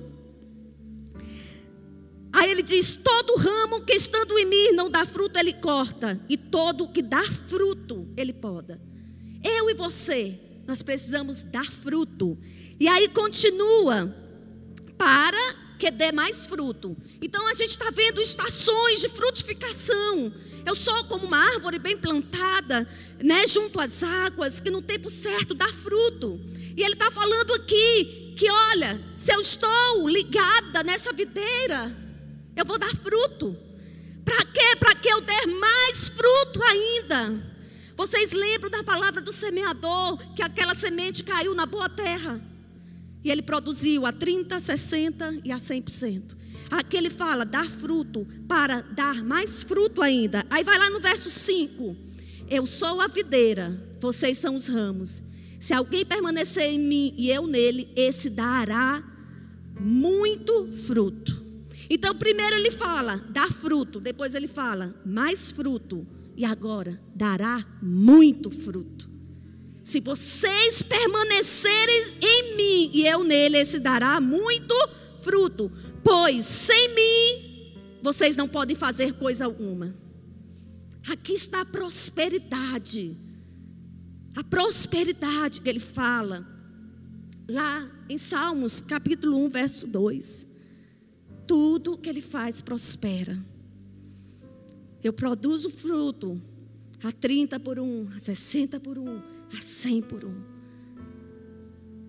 Aí ele diz: Todo ramo que estando em mim não dá fruto, ele corta, e todo que dá fruto, ele poda. Eu e você, nós precisamos dar fruto. E aí continua: Para que dê mais fruto. Então a gente está vendo estações de frutificação. Eu sou como uma árvore bem plantada, né, junto às águas, que no tempo certo dá fruto. E ele está falando aqui que, olha, se eu estou ligada nessa videira, eu vou dar fruto. Para quê? Para que eu der mais fruto ainda. Vocês lembram da palavra do semeador, que aquela semente caiu na boa terra. E ele produziu a 30, 60 e a 100%. Aqui ele fala, dar fruto para dar mais fruto ainda. Aí vai lá no verso 5. Eu sou a videira, vocês são os ramos. Se alguém permanecer em mim e eu nele, esse dará muito fruto. Então, primeiro ele fala, dá fruto. Depois ele fala, mais fruto. E agora, dará muito fruto. Se vocês permanecerem em mim e eu nele, esse dará muito fruto. Pois sem mim vocês não podem fazer coisa alguma. Aqui está a prosperidade. A prosperidade que ele fala lá em Salmos, capítulo 1, verso 2. Tudo que ele faz prospera. Eu produzo fruto a 30 por um, a 60 por um, a 100 por um.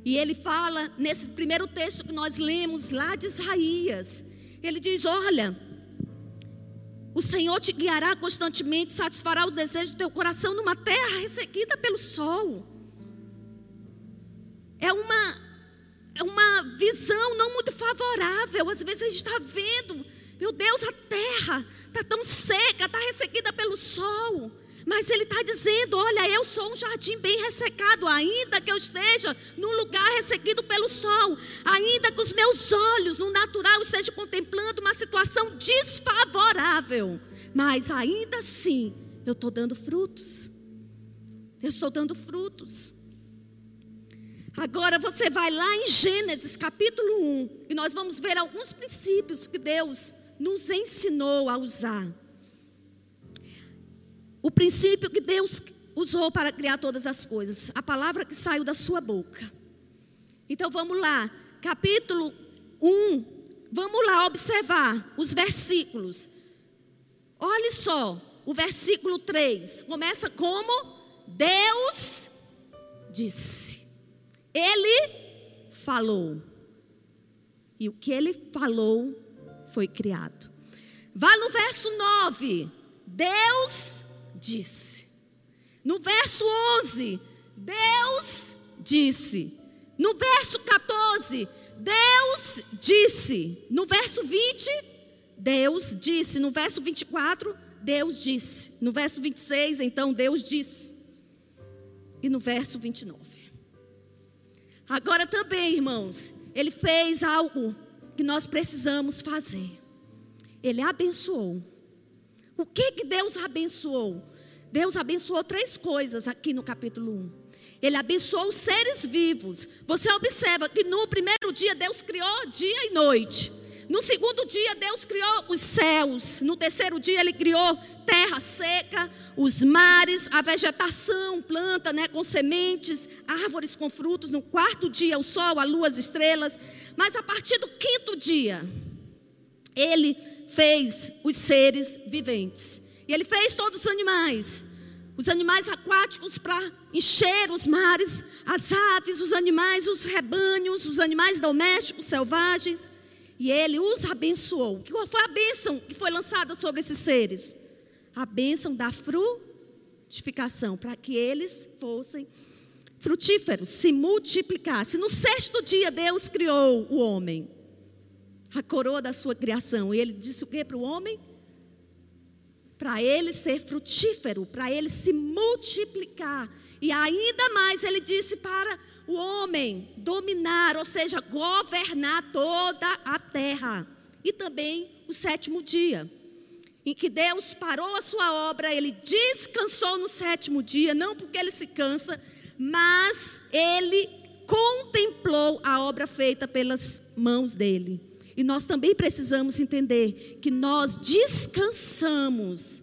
E ele fala nesse primeiro texto que nós lemos lá de Isaías. Ele diz: Olha, o Senhor te guiará constantemente, satisfará o desejo do teu coração numa terra ressequida pelo sol. É uma, é uma visão não muito favorável. Às vezes a gente está vendo, meu Deus, a terra está tão seca, está ressequida pelo sol. Mas ele está dizendo: Olha, eu sou um jardim bem ressecado, ainda que eu esteja num lugar ressequido pelo sol, ainda que os meus olhos no natural estejam contemplando uma situação desfavorável, mas ainda assim eu estou dando frutos. Eu estou dando frutos. Agora você vai lá em Gênesis capítulo 1 e nós vamos ver alguns princípios que Deus nos ensinou a usar. O princípio que Deus usou para criar todas as coisas, a palavra que saiu da sua boca. Então vamos lá, capítulo 1, vamos lá observar os versículos. Olhe só, o versículo 3 começa como Deus disse. Ele falou. E o que ele falou foi criado. Vá no verso 9. Deus disse. No verso 11, Deus disse. No verso 14, Deus disse. No verso 20, Deus disse. No verso 24, Deus disse. No verso 26, então Deus disse. E no verso 29. Agora também, irmãos, ele fez algo que nós precisamos fazer. Ele abençoou. O que que Deus abençoou? Deus abençoou três coisas aqui no capítulo 1. Ele abençoou os seres vivos. Você observa que no primeiro dia Deus criou dia e noite. No segundo dia Deus criou os céus. No terceiro dia ele criou terra seca, os mares, a vegetação, planta, né, com sementes, árvores com frutos. No quarto dia o sol, a lua, as estrelas. Mas a partir do quinto dia, ele fez os seres viventes. E ele fez todos os animais, os animais aquáticos para encher os mares, as aves, os animais, os rebanhos, os animais domésticos, selvagens. E ele os abençoou. Qual foi a bênção que foi lançada sobre esses seres? A bênção da frutificação, para que eles fossem frutíferos, se multiplicassem. No sexto dia, Deus criou o homem, a coroa da sua criação. E ele disse o que para o homem? Para ele ser frutífero, para ele se multiplicar. E ainda mais ele disse para o homem dominar, ou seja, governar toda a terra. E também o sétimo dia, em que Deus parou a sua obra, ele descansou no sétimo dia, não porque ele se cansa, mas ele contemplou a obra feita pelas mãos dele. E nós também precisamos entender que nós descansamos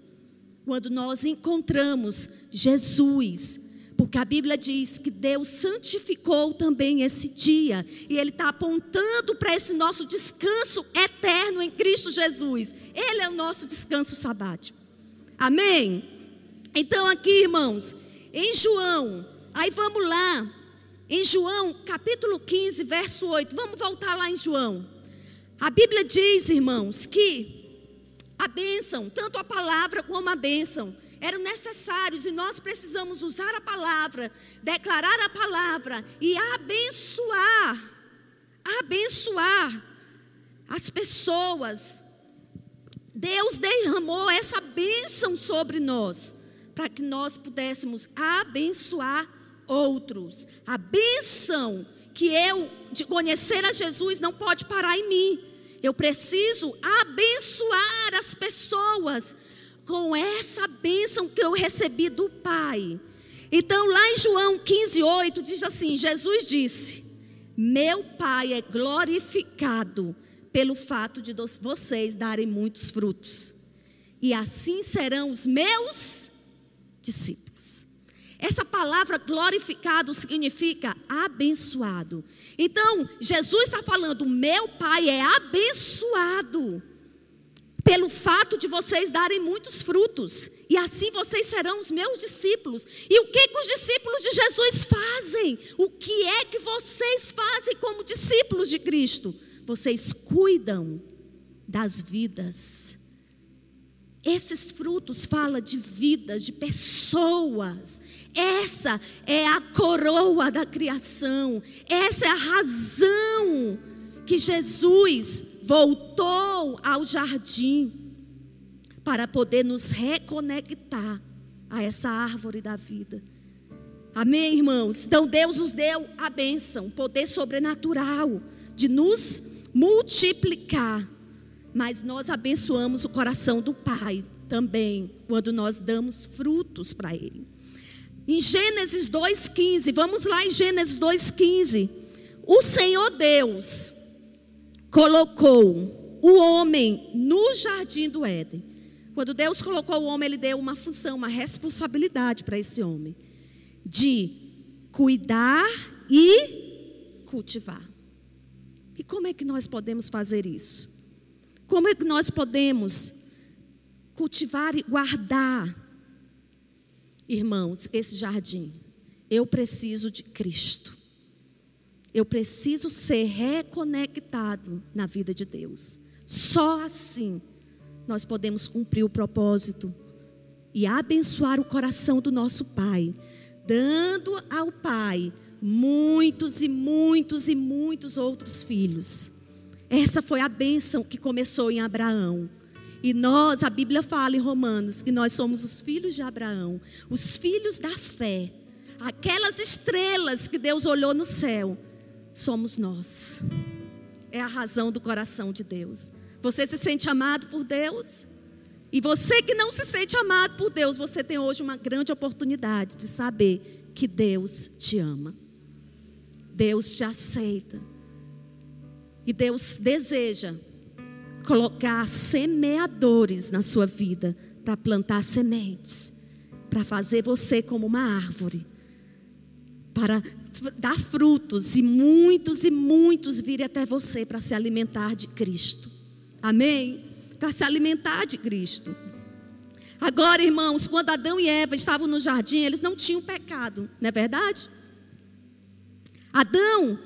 quando nós encontramos Jesus. Porque a Bíblia diz que Deus santificou também esse dia. E Ele está apontando para esse nosso descanso eterno em Cristo Jesus. Ele é o nosso descanso sabático. Amém? Então, aqui, irmãos, em João, aí vamos lá. Em João, capítulo 15, verso 8. Vamos voltar lá em João. A Bíblia diz, irmãos, que a bênção, tanto a palavra como a bênção, eram necessários e nós precisamos usar a palavra, declarar a palavra e abençoar, abençoar as pessoas. Deus derramou essa bênção sobre nós, para que nós pudéssemos abençoar outros. A bênção que eu de conhecer a Jesus não pode parar em mim. Eu preciso abençoar as pessoas com essa bênção que eu recebi do Pai. Então, lá em João 15, 8, diz assim: Jesus disse: Meu Pai é glorificado pelo fato de vocês darem muitos frutos, e assim serão os meus discípulos. Essa palavra glorificado significa abençoado. Então, Jesus está falando: meu Pai é abençoado pelo fato de vocês darem muitos frutos, e assim vocês serão os meus discípulos. E o que, que os discípulos de Jesus fazem? O que é que vocês fazem como discípulos de Cristo? Vocês cuidam das vidas esses frutos falam de vidas, de pessoas. Essa é a coroa da criação. Essa é a razão que Jesus voltou ao jardim para poder nos reconectar a essa árvore da vida. Amém, irmãos? Então Deus nos deu a bênção, o poder sobrenatural de nos multiplicar mas nós abençoamos o coração do Pai também, quando nós damos frutos para Ele. Em Gênesis 2,15, vamos lá em Gênesis 2,15. O Senhor Deus colocou o homem no jardim do Éden. Quando Deus colocou o homem, Ele deu uma função, uma responsabilidade para esse homem: de cuidar e cultivar. E como é que nós podemos fazer isso? Como é que nós podemos cultivar e guardar, irmãos, esse jardim? Eu preciso de Cristo. Eu preciso ser reconectado na vida de Deus. Só assim nós podemos cumprir o propósito e abençoar o coração do nosso Pai, dando ao Pai muitos e muitos e muitos outros filhos. Essa foi a bênção que começou em Abraão. E nós, a Bíblia fala em Romanos, que nós somos os filhos de Abraão, os filhos da fé. Aquelas estrelas que Deus olhou no céu, somos nós. É a razão do coração de Deus. Você se sente amado por Deus? E você que não se sente amado por Deus, você tem hoje uma grande oportunidade de saber que Deus te ama. Deus te aceita. E Deus deseja colocar semeadores na sua vida para plantar sementes, para fazer você como uma árvore, para dar frutos e muitos e muitos virem até você para se alimentar de Cristo. Amém? Para se alimentar de Cristo. Agora, irmãos, quando Adão e Eva estavam no jardim, eles não tinham pecado, não é verdade? Adão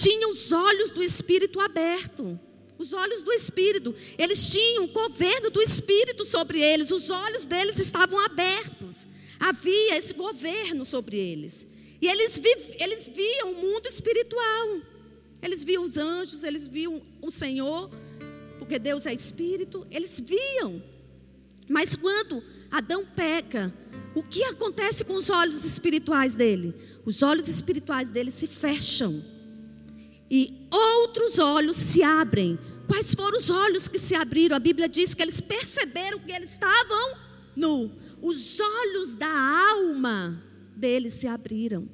tinham os olhos do Espírito abertos. Os olhos do Espírito, eles tinham o governo do Espírito sobre eles, os olhos deles estavam abertos, havia esse governo sobre eles, e eles, vi, eles viam o mundo espiritual, eles viam os anjos, eles viam o Senhor, porque Deus é Espírito, eles viam, mas quando Adão peca, o que acontece com os olhos espirituais dele? Os olhos espirituais dele se fecham e outros olhos se abrem. Quais foram os olhos que se abriram? A Bíblia diz que eles perceberam que eles estavam nu. Os olhos da alma deles se abriram.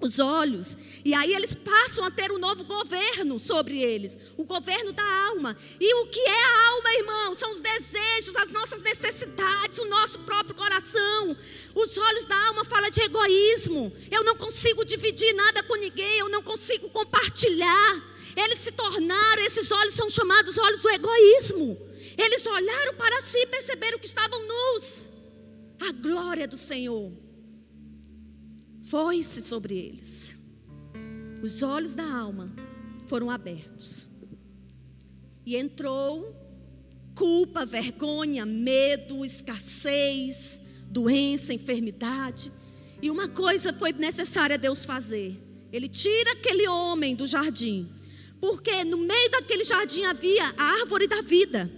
os olhos. E aí eles passam a ter um novo governo sobre eles, o governo da alma. E o que é a alma, irmão? São os desejos, as nossas necessidades, o nosso próprio coração. Os olhos da alma falam de egoísmo. Eu não consigo dividir nada com ninguém, eu não consigo compartilhar. Eles se tornaram, esses olhos são chamados olhos do egoísmo. Eles olharam para si e perceberam que estavam nus. A glória do Senhor foi-se sobre eles. Os olhos da alma foram abertos. E entrou culpa, vergonha, medo, escassez, doença, enfermidade. E uma coisa foi necessária Deus fazer. Ele tira aquele homem do jardim, porque no meio daquele jardim havia a árvore da vida.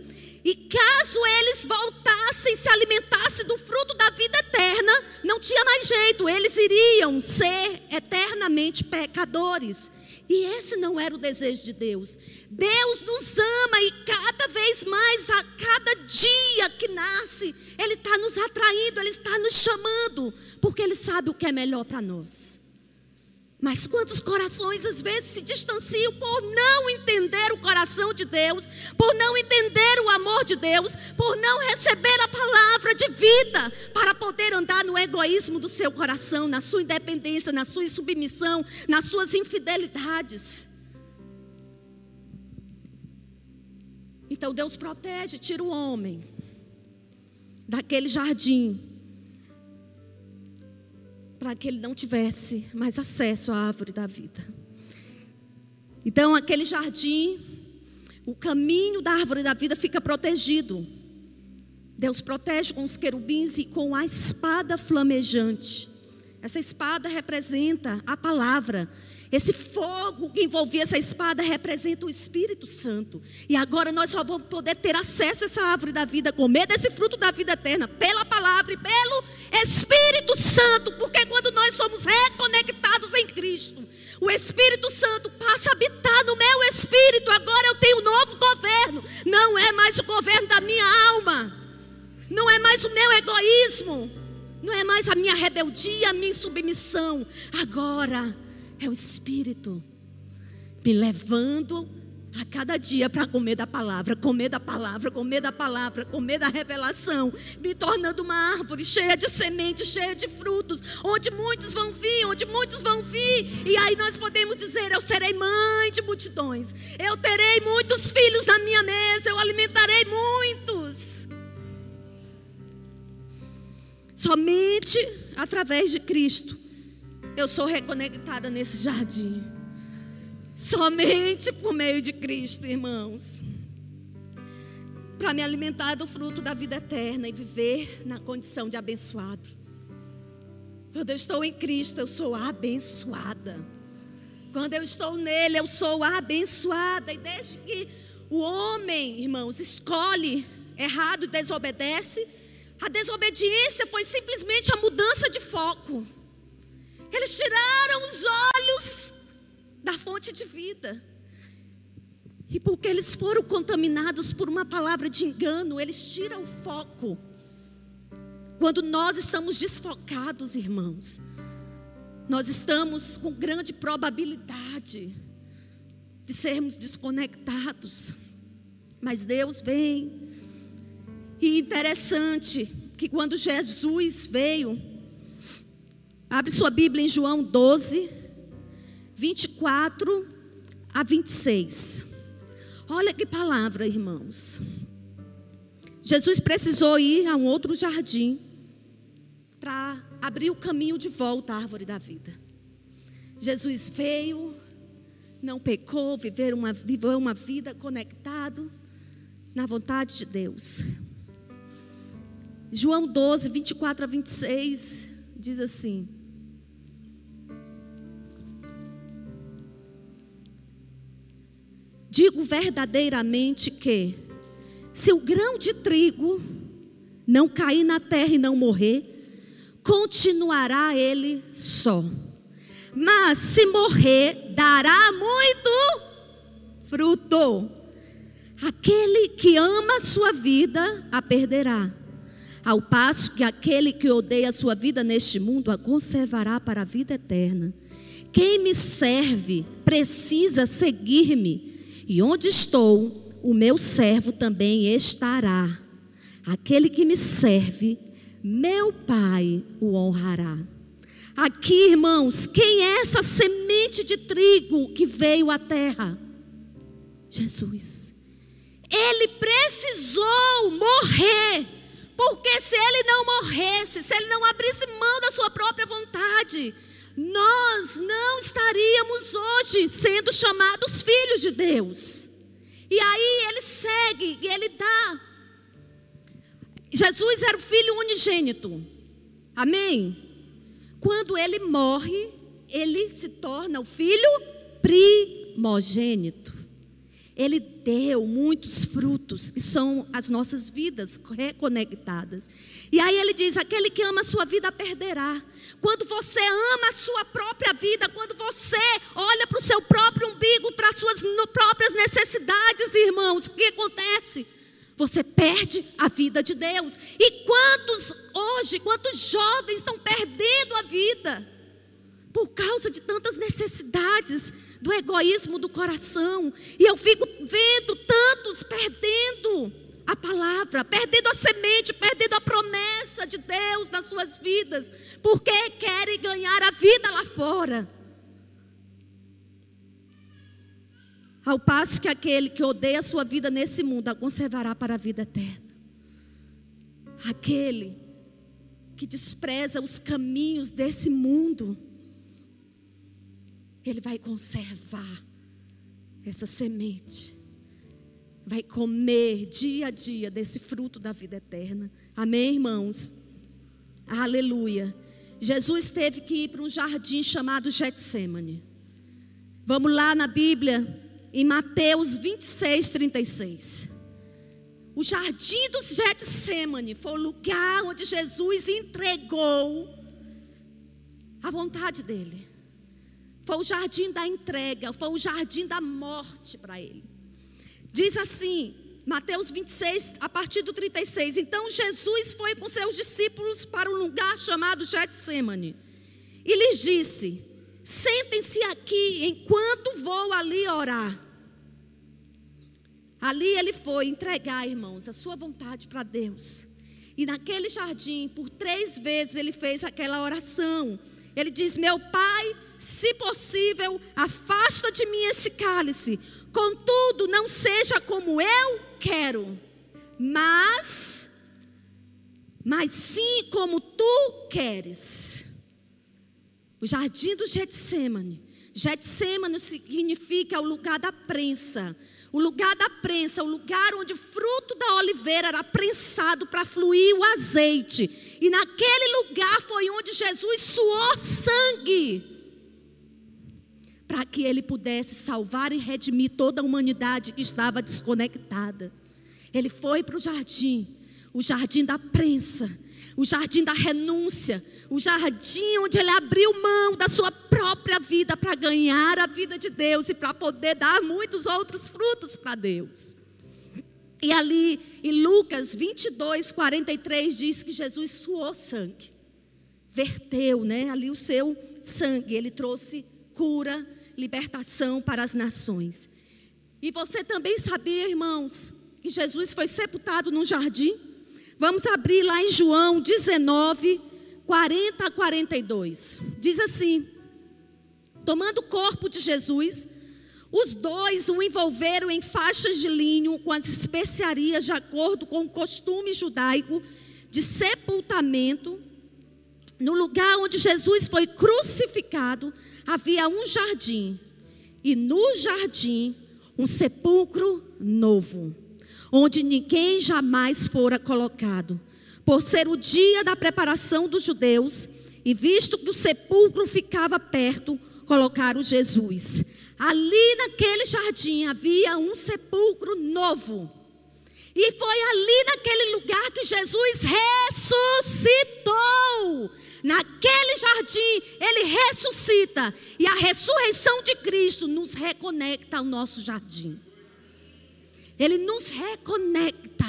E caso eles voltassem, se alimentassem do fruto da vida eterna, não tinha mais jeito, eles iriam ser eternamente pecadores. E esse não era o desejo de Deus. Deus nos ama e cada vez mais, a cada dia que nasce, Ele está nos atraindo, Ele está nos chamando, porque Ele sabe o que é melhor para nós. Mas quantos corações às vezes se distanciam por não entender o coração de Deus, por não entender o amor de Deus, por não receber a palavra de vida para poder andar no egoísmo do seu coração, na sua independência, na sua submissão, nas suas infidelidades. Então Deus protege, tira o homem daquele jardim para que ele não tivesse mais acesso à árvore da vida. Então, aquele jardim, o caminho da árvore da vida fica protegido. Deus protege com os querubins e com a espada flamejante. Essa espada representa a palavra. Esse fogo que envolvia essa espada representa o Espírito Santo. E agora nós só vamos poder ter acesso a essa árvore da vida, comer desse fruto da vida eterna, pela palavra e pelo Espírito Santo. Porque quando nós somos reconectados em Cristo, o Espírito Santo passa a habitar no meu espírito. Agora eu tenho um novo governo. Não é mais o governo da minha alma. Não é mais o meu egoísmo. Não é mais a minha rebeldia, a minha submissão. Agora é o Espírito me levando a cada dia para comer da palavra, comer da palavra, comer da palavra, comer da revelação, me tornando uma árvore cheia de sementes, cheia de frutos, onde muitos vão vir, onde muitos vão vir, e aí nós podemos dizer: Eu serei mãe de multidões, eu terei muitos filhos na minha mesa, eu alimentarei muitos. Somente através de Cristo eu sou reconectada nesse jardim. Somente por meio de Cristo, irmãos. Para me alimentar do fruto da vida eterna e viver na condição de abençoado. Quando eu estou em Cristo, eu sou abençoada. Quando eu estou nele, eu sou abençoada. E desde que o homem, irmãos, escolhe errado e desobedece, a desobediência foi simplesmente a mudança de foco. Eles tiraram os olhos da fonte de vida. E porque eles foram contaminados por uma palavra de engano, eles tiram o foco. Quando nós estamos desfocados, irmãos, nós estamos com grande probabilidade de sermos desconectados. Mas Deus vem. E interessante que quando Jesus veio, Abre sua Bíblia em João 12, 24 a 26. Olha que palavra, irmãos. Jesus precisou ir a um outro jardim para abrir o caminho de volta à árvore da vida. Jesus veio, não pecou, viveu uma, viveu uma vida conectado na vontade de Deus. João 12, 24 a 26 diz assim: Digo verdadeiramente que, se o grão de trigo não cair na terra e não morrer, continuará ele só. Mas se morrer, dará muito fruto. Aquele que ama a sua vida, a perderá. Ao passo que aquele que odeia a sua vida neste mundo, a conservará para a vida eterna. Quem me serve precisa seguir-me, e onde estou, o meu servo também estará. Aquele que me serve, meu Pai o honrará. Aqui, irmãos, quem é essa semente de trigo que veio à terra? Jesus. Ele precisou morrer, porque se ele não morresse, se ele não abrisse mão da sua própria vontade, nós não estaríamos hoje sendo chamados filhos de Deus. E aí ele segue e ele dá. Jesus era o filho unigênito. Amém? Quando ele morre, ele se torna o filho primogênito. Ele deu muitos frutos, e são as nossas vidas reconectadas. E aí ele diz: aquele que ama a sua vida perderá. Quando você ama a sua própria vida, quando você olha para o seu próprio umbigo, para as suas próprias necessidades, irmãos, o que acontece? Você perde a vida de Deus. E quantos hoje, quantos jovens estão perdendo a vida por causa de tantas necessidades? do egoísmo do coração. E eu fico vendo tantos perdendo a palavra, perdendo a semente, perdendo a promessa de Deus nas suas vidas, porque querem ganhar a vida lá fora. Ao passo que aquele que odeia a sua vida nesse mundo a conservará para a vida eterna. Aquele que despreza os caminhos desse mundo ele vai conservar essa semente. Vai comer dia a dia desse fruto da vida eterna. Amém, irmãos? Aleluia. Jesus teve que ir para um jardim chamado Getsemane. Vamos lá na Bíblia, em Mateus 26, 36. O jardim do Getsemane foi o lugar onde Jesus entregou a vontade dele. Foi o jardim da entrega, foi o jardim da morte para ele. Diz assim, Mateus 26, a partir do 36. Então Jesus foi com seus discípulos para um lugar chamado Getsemane e lhes disse: Sentem-se aqui enquanto vou ali orar. Ali ele foi entregar, irmãos, a sua vontade para Deus. E naquele jardim, por três vezes, ele fez aquela oração. Ele diz: Meu pai se possível, afasta de mim esse cálice. Contudo, não seja como eu quero, mas mas sim como tu queres. O jardim do Getsemane. Getsemane significa o lugar da prensa. O lugar da prensa, o lugar onde o fruto da oliveira era prensado para fluir o azeite. E naquele lugar foi onde Jesus suou sangue para que ele pudesse salvar e redimir toda a humanidade que estava desconectada. Ele foi para o jardim, o jardim da prensa, o jardim da renúncia, o jardim onde ele abriu mão da sua própria vida para ganhar a vida de Deus e para poder dar muitos outros frutos para Deus. E ali em Lucas 22, 43 diz que Jesus suou sangue, verteu, né, ali o seu sangue, ele trouxe cura, libertação para as nações. E você também sabia, irmãos, que Jesus foi sepultado num jardim? Vamos abrir lá em João 19, 40 a 42. Diz assim: Tomando o corpo de Jesus, os dois o envolveram em faixas de linho com as especiarias de acordo com o costume judaico de sepultamento. No lugar onde Jesus foi crucificado, havia um jardim, e no jardim um sepulcro novo, onde ninguém jamais fora colocado, por ser o dia da preparação dos judeus, e visto que o sepulcro ficava perto, colocaram Jesus. Ali naquele jardim havia um sepulcro novo. E foi ali naquele lugar que Jesus ressuscitou. Naquele jardim, ele ressuscita. E a ressurreição de Cristo nos reconecta ao nosso jardim. Ele nos reconecta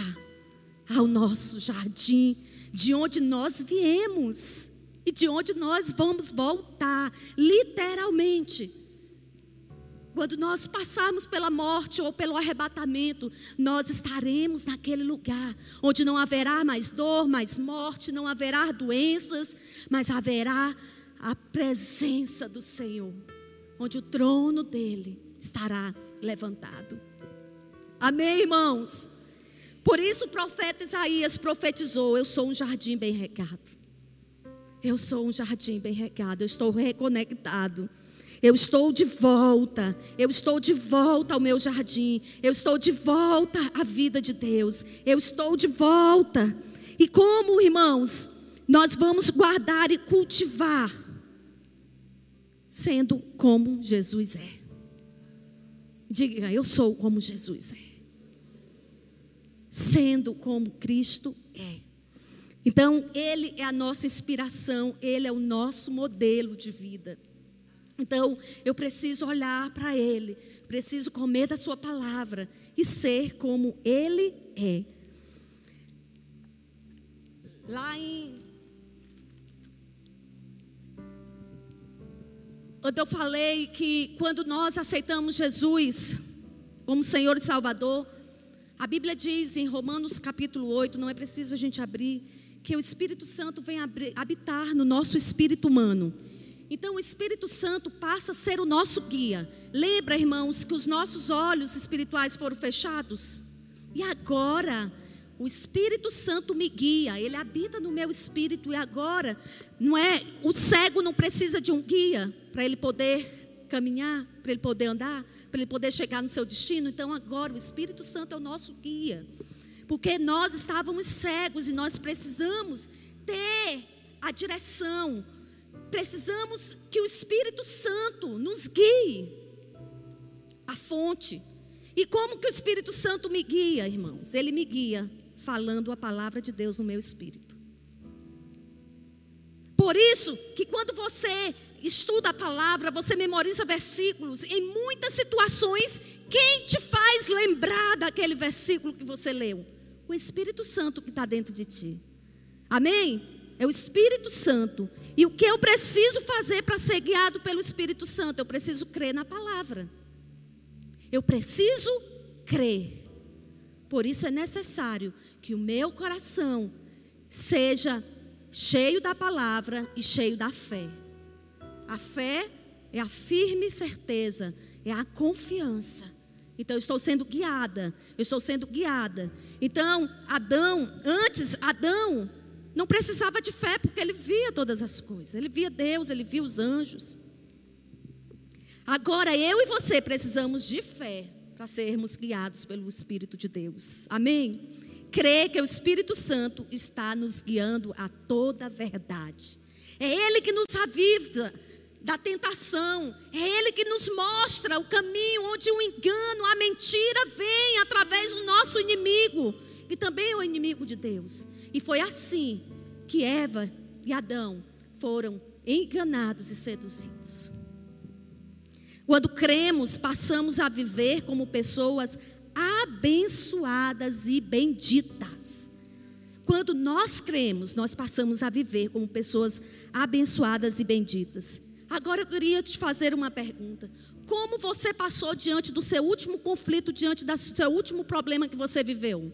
ao nosso jardim, de onde nós viemos. e de onde nós vamos voltar, literalmente. Quando nós passarmos pela morte ou pelo arrebatamento, nós estaremos naquele lugar onde não haverá mais dor, mais morte, não haverá doenças, mas haverá a presença do Senhor, onde o trono dele estará levantado. Amém, irmãos? Por isso o profeta Isaías profetizou: Eu sou um jardim bem regado. Eu sou um jardim bem regado, eu estou reconectado. Eu estou de volta, eu estou de volta ao meu jardim, eu estou de volta à vida de Deus, eu estou de volta. E como, irmãos, nós vamos guardar e cultivar, sendo como Jesus é. Diga, eu sou como Jesus é. Sendo como Cristo é. Então, Ele é a nossa inspiração, Ele é o nosso modelo de vida. Então, eu preciso olhar para Ele, preciso comer da Sua palavra e ser como Ele é. Lá em. Quando eu falei que quando nós aceitamos Jesus como Senhor e Salvador, a Bíblia diz em Romanos capítulo 8, não é preciso a gente abrir, que o Espírito Santo vem habitar no nosso espírito humano. Então o Espírito Santo passa a ser o nosso guia. Lembra, irmãos, que os nossos olhos espirituais foram fechados? E agora o Espírito Santo me guia, ele habita no meu espírito e agora não é, o cego não precisa de um guia para ele poder caminhar, para ele poder andar, para ele poder chegar no seu destino. Então agora o Espírito Santo é o nosso guia porque nós estávamos cegos e nós precisamos ter a direção, precisamos que o Espírito Santo nos guie a fonte. E como que o Espírito Santo me guia, irmãos? Ele me guia falando a palavra de Deus no meu espírito. Por isso que quando você estuda a palavra, você memoriza versículos, em muitas situações, quem te faz lembrar daquele versículo que você leu? o Espírito Santo que está dentro de ti. Amém? É o Espírito Santo. E o que eu preciso fazer para ser guiado pelo Espírito Santo? Eu preciso crer na palavra. Eu preciso crer. Por isso é necessário que o meu coração seja cheio da palavra e cheio da fé. A fé é a firme certeza, é a confiança então eu estou sendo guiada, eu estou sendo guiada. Então, Adão, antes, Adão não precisava de fé porque ele via todas as coisas. Ele via Deus, ele via os anjos. Agora eu e você precisamos de fé para sermos guiados pelo Espírito de Deus. Amém? Crer que o Espírito Santo está nos guiando a toda a verdade. É Ele que nos avisa da tentação. É Ele que nos mostra o caminho onde o engano, a mentira vem através do nosso inimigo, que também é o inimigo de Deus. E foi assim que Eva e Adão foram enganados e seduzidos. Quando cremos, passamos a viver como pessoas abençoadas e benditas. Quando nós cremos, nós passamos a viver como pessoas abençoadas e benditas. Agora eu queria te fazer uma pergunta. Como você passou diante do seu último conflito, diante do seu último problema que você viveu?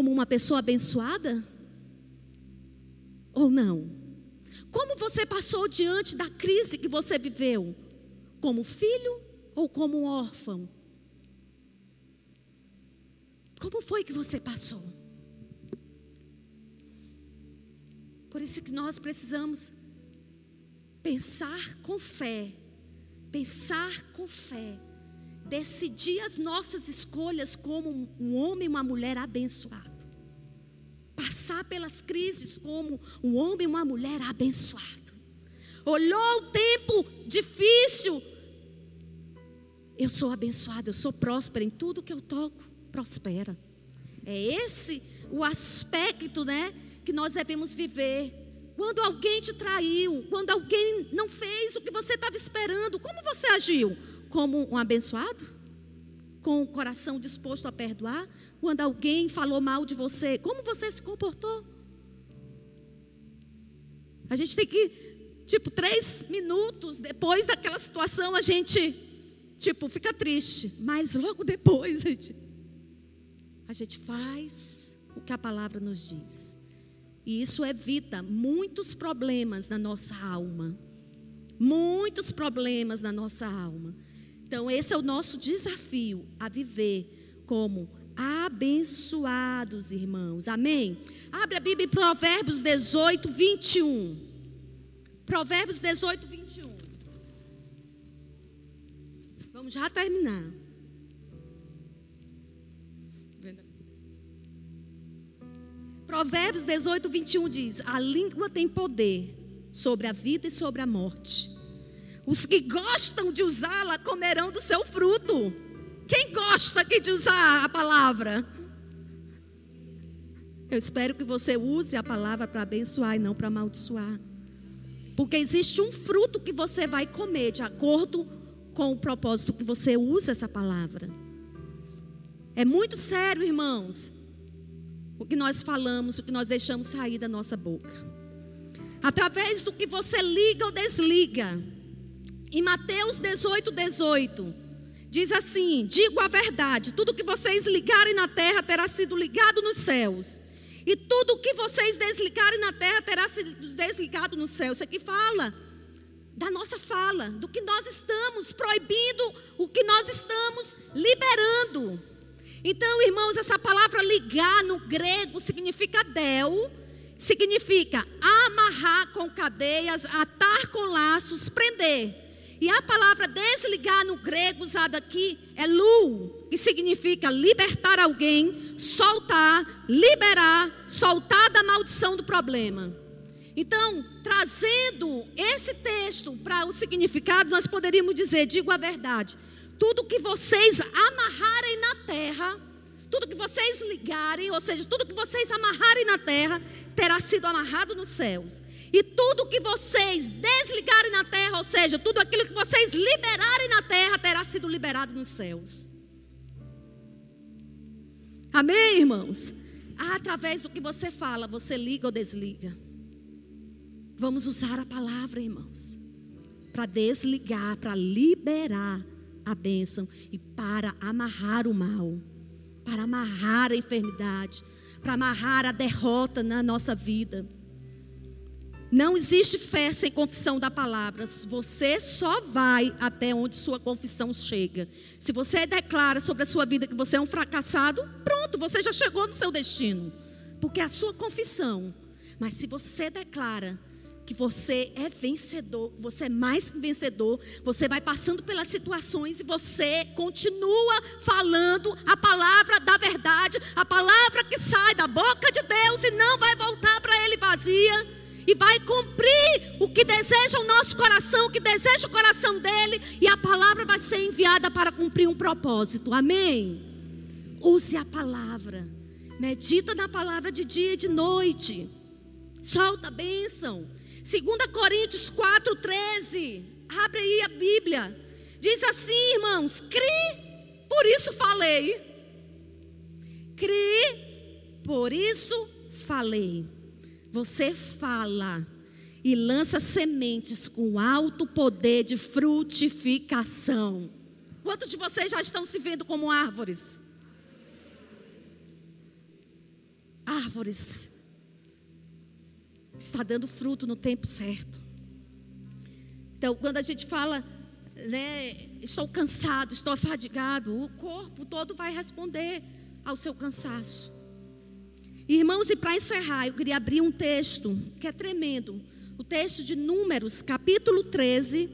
Como uma pessoa abençoada? Ou não? Como você passou diante da crise que você viveu? Como filho ou como órfão? Como foi que você passou? Por isso que nós precisamos pensar com fé, pensar com fé, decidir as nossas escolhas como um homem e uma mulher abençoado, passar pelas crises como um homem e uma mulher abençoado. Olhou o tempo difícil, eu sou abençoado, eu sou próspera em tudo que eu toco, prospera. É esse o aspecto, né, que nós devemos viver quando alguém te traiu, quando alguém não fez o que você estava esperando, como você agiu? Como um abençoado? Com o coração disposto a perdoar? Quando alguém falou mal de você, como você se comportou? A gente tem que, tipo, três minutos depois daquela situação, a gente, tipo, fica triste. Mas logo depois, a gente, a gente faz o que a palavra nos diz. E isso evita muitos problemas na nossa alma. Muitos problemas na nossa alma. Então, esse é o nosso desafio a viver como abençoados, irmãos. Amém? Abre a Bíblia em Provérbios 18, 21. Provérbios 18, 21. Vamos já terminar. Provérbios 18, 21 diz: A língua tem poder sobre a vida e sobre a morte. Os que gostam de usá-la comerão do seu fruto. Quem gosta aqui de usar a palavra? Eu espero que você use a palavra para abençoar e não para amaldiçoar. Porque existe um fruto que você vai comer de acordo com o propósito que você usa essa palavra. É muito sério, irmãos, o que nós falamos, o que nós deixamos sair da nossa boca. Através do que você liga ou desliga. Em Mateus 18, 18, diz assim: Digo a verdade, tudo que vocês ligarem na terra terá sido ligado nos céus. E tudo que vocês desligarem na terra terá sido desligado no céu. Isso aqui fala da nossa fala, do que nós estamos proibindo, o que nós estamos liberando. Então, irmãos, essa palavra ligar no grego significa del, significa amarrar com cadeias, atar com laços, prender. E a palavra desligar no grego usada aqui é lu, que significa libertar alguém, soltar, liberar, soltar da maldição do problema. Então, trazendo esse texto para o significado, nós poderíamos dizer: digo a verdade, tudo que vocês amarrarem na terra, tudo que vocês ligarem, ou seja, tudo que vocês amarrarem na terra, terá sido amarrado nos céus. E tudo que vocês desligarem na terra, ou seja, tudo aquilo que vocês liberarem na terra, terá sido liberado nos céus. Amém, irmãos? Através do que você fala, você liga ou desliga. Vamos usar a palavra, irmãos, para desligar, para liberar a bênção e para amarrar o mal, para amarrar a enfermidade, para amarrar a derrota na nossa vida. Não existe fé sem confissão da palavra. Você só vai até onde sua confissão chega. Se você declara sobre a sua vida que você é um fracassado, pronto, você já chegou no seu destino. Porque é a sua confissão. Mas se você declara que você é vencedor, você é mais que vencedor, você vai passando pelas situações e você continua falando a palavra da verdade, a palavra que sai da boca de Deus e não vai voltar para ele vazia e vai cumprir o que deseja o nosso coração, o que deseja o coração dele, e a palavra vai ser enviada para cumprir um propósito. Amém. Use a palavra. Medita na palavra de dia e de noite. Solta a bênção. 2 Coríntios 4,13. Abre aí a Bíblia. Diz assim, irmãos: cri, por isso falei. Cri, por isso falei. Você fala e lança sementes com alto poder de frutificação. Quantos de vocês já estão se vendo como árvores? Árvores está dando fruto no tempo certo. Então, quando a gente fala, né, estou cansado, estou afadigado, o corpo todo vai responder ao seu cansaço. Irmãos, e para encerrar, eu queria abrir um texto que é tremendo. O texto de Números, capítulo 13.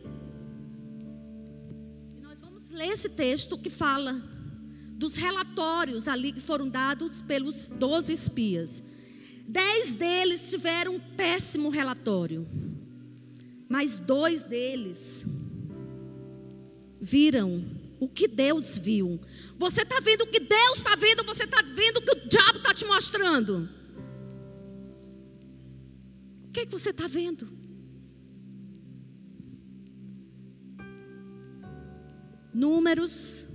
E nós vamos ler esse texto que fala dos relatórios ali que foram dados pelos 12 espias. Dez deles tiveram um péssimo relatório, mas dois deles viram o que Deus viu. Você está vendo o que Deus está vendo, você está vendo o que o diabo está te mostrando. O que, é que você está vendo? Números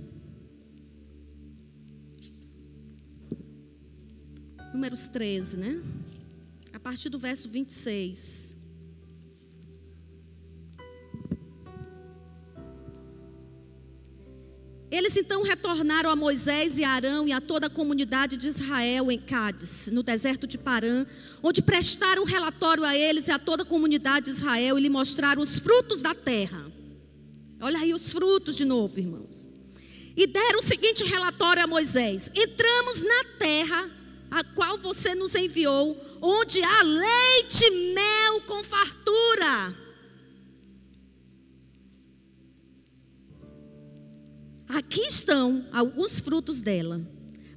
Números 13, né? A partir do verso 26. Eles então retornaram a Moisés e Arão e a toda a comunidade de Israel em Cádiz, no deserto de Parã, onde prestaram relatório a eles e a toda a comunidade de Israel e lhe mostraram os frutos da terra. Olha aí os frutos de novo, irmãos. E deram o seguinte relatório a Moisés: Entramos na terra a qual você nos enviou, onde há leite e mel com fartura. Aqui estão alguns frutos dela,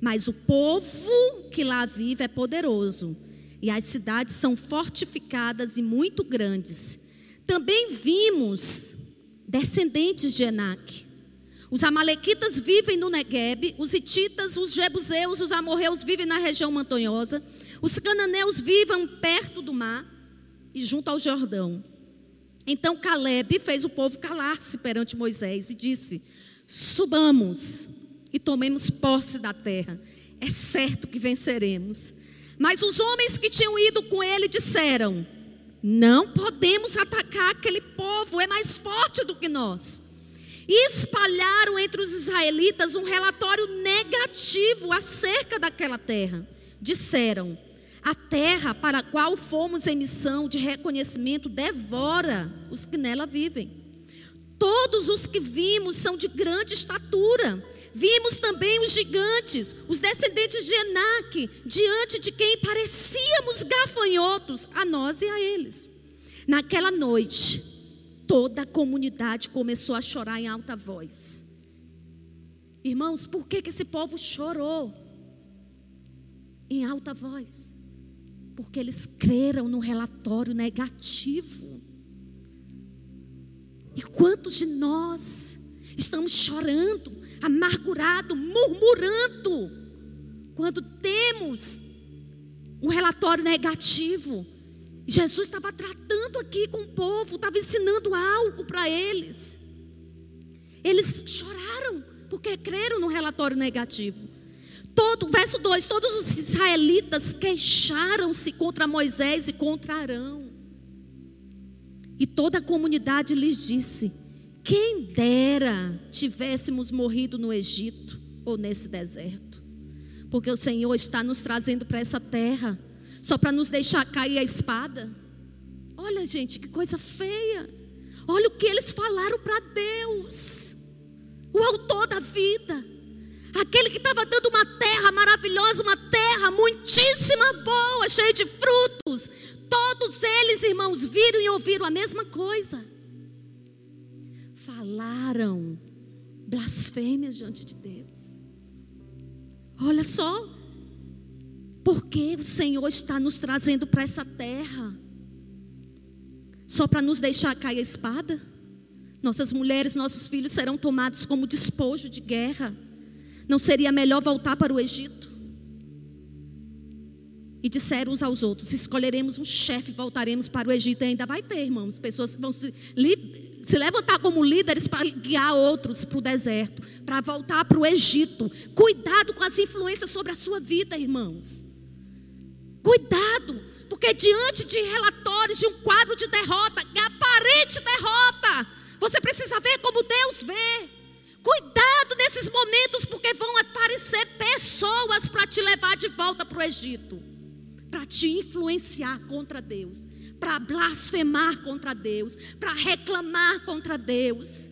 mas o povo que lá vive é poderoso, e as cidades são fortificadas e muito grandes. Também vimos descendentes de Enac. Os amalequitas vivem no Negueb, os hititas, os jebuseus, os amorreus vivem na região montanhosa, os cananeus vivem perto do mar e junto ao Jordão. Então Caleb fez o povo calar-se perante Moisés e disse: Subamos e tomemos posse da terra. É certo que venceremos. Mas os homens que tinham ido com ele disseram: Não podemos atacar aquele povo, é mais forte do que nós. E espalharam entre os israelitas um relatório negativo acerca daquela terra. Disseram: A terra para a qual fomos em missão de reconhecimento devora os que nela vivem. Todos os que vimos são de grande estatura. Vimos também os gigantes, os descendentes de Enaque, diante de quem parecíamos gafanhotos, a nós e a eles. Naquela noite, toda a comunidade começou a chorar em alta voz. Irmãos, por que, que esse povo chorou em alta voz? Porque eles creram no relatório negativo. E quantos de nós estamos chorando, amargurado, murmurando, quando temos um relatório negativo? Jesus estava tratando aqui com o povo, estava ensinando algo para eles. Eles choraram porque creram no relatório negativo. Todo, verso 2: Todos os israelitas queixaram-se contra Moisés e contra Arão. E toda a comunidade lhes disse: Quem dera tivéssemos morrido no Egito ou nesse deserto, porque o Senhor está nos trazendo para essa terra, só para nos deixar cair a espada. Olha, gente, que coisa feia. Olha o que eles falaram para Deus, o autor da vida, aquele que estava dando uma terra maravilhosa, uma terra muitíssima boa, cheia de frutos, Todos eles, irmãos, viram e ouviram a mesma coisa. Falaram blasfêmias diante de Deus. Olha só, porque o Senhor está nos trazendo para essa terra só para nos deixar cair a espada? Nossas mulheres, nossos filhos serão tomados como despojo de guerra. Não seria melhor voltar para o Egito? E disseram uns aos outros: escolheremos um chefe, voltaremos para o Egito. E ainda vai ter, irmãos, pessoas que vão se, se levantar como líderes para guiar outros para o deserto, para voltar para o Egito. Cuidado com as influências sobre a sua vida, irmãos. Cuidado, porque diante de relatórios de um quadro de derrota, aparente derrota, você precisa ver como Deus vê. Cuidado nesses momentos, porque vão aparecer pessoas para te levar de volta para o Egito para te influenciar contra Deus, para blasfemar contra Deus, para reclamar contra Deus.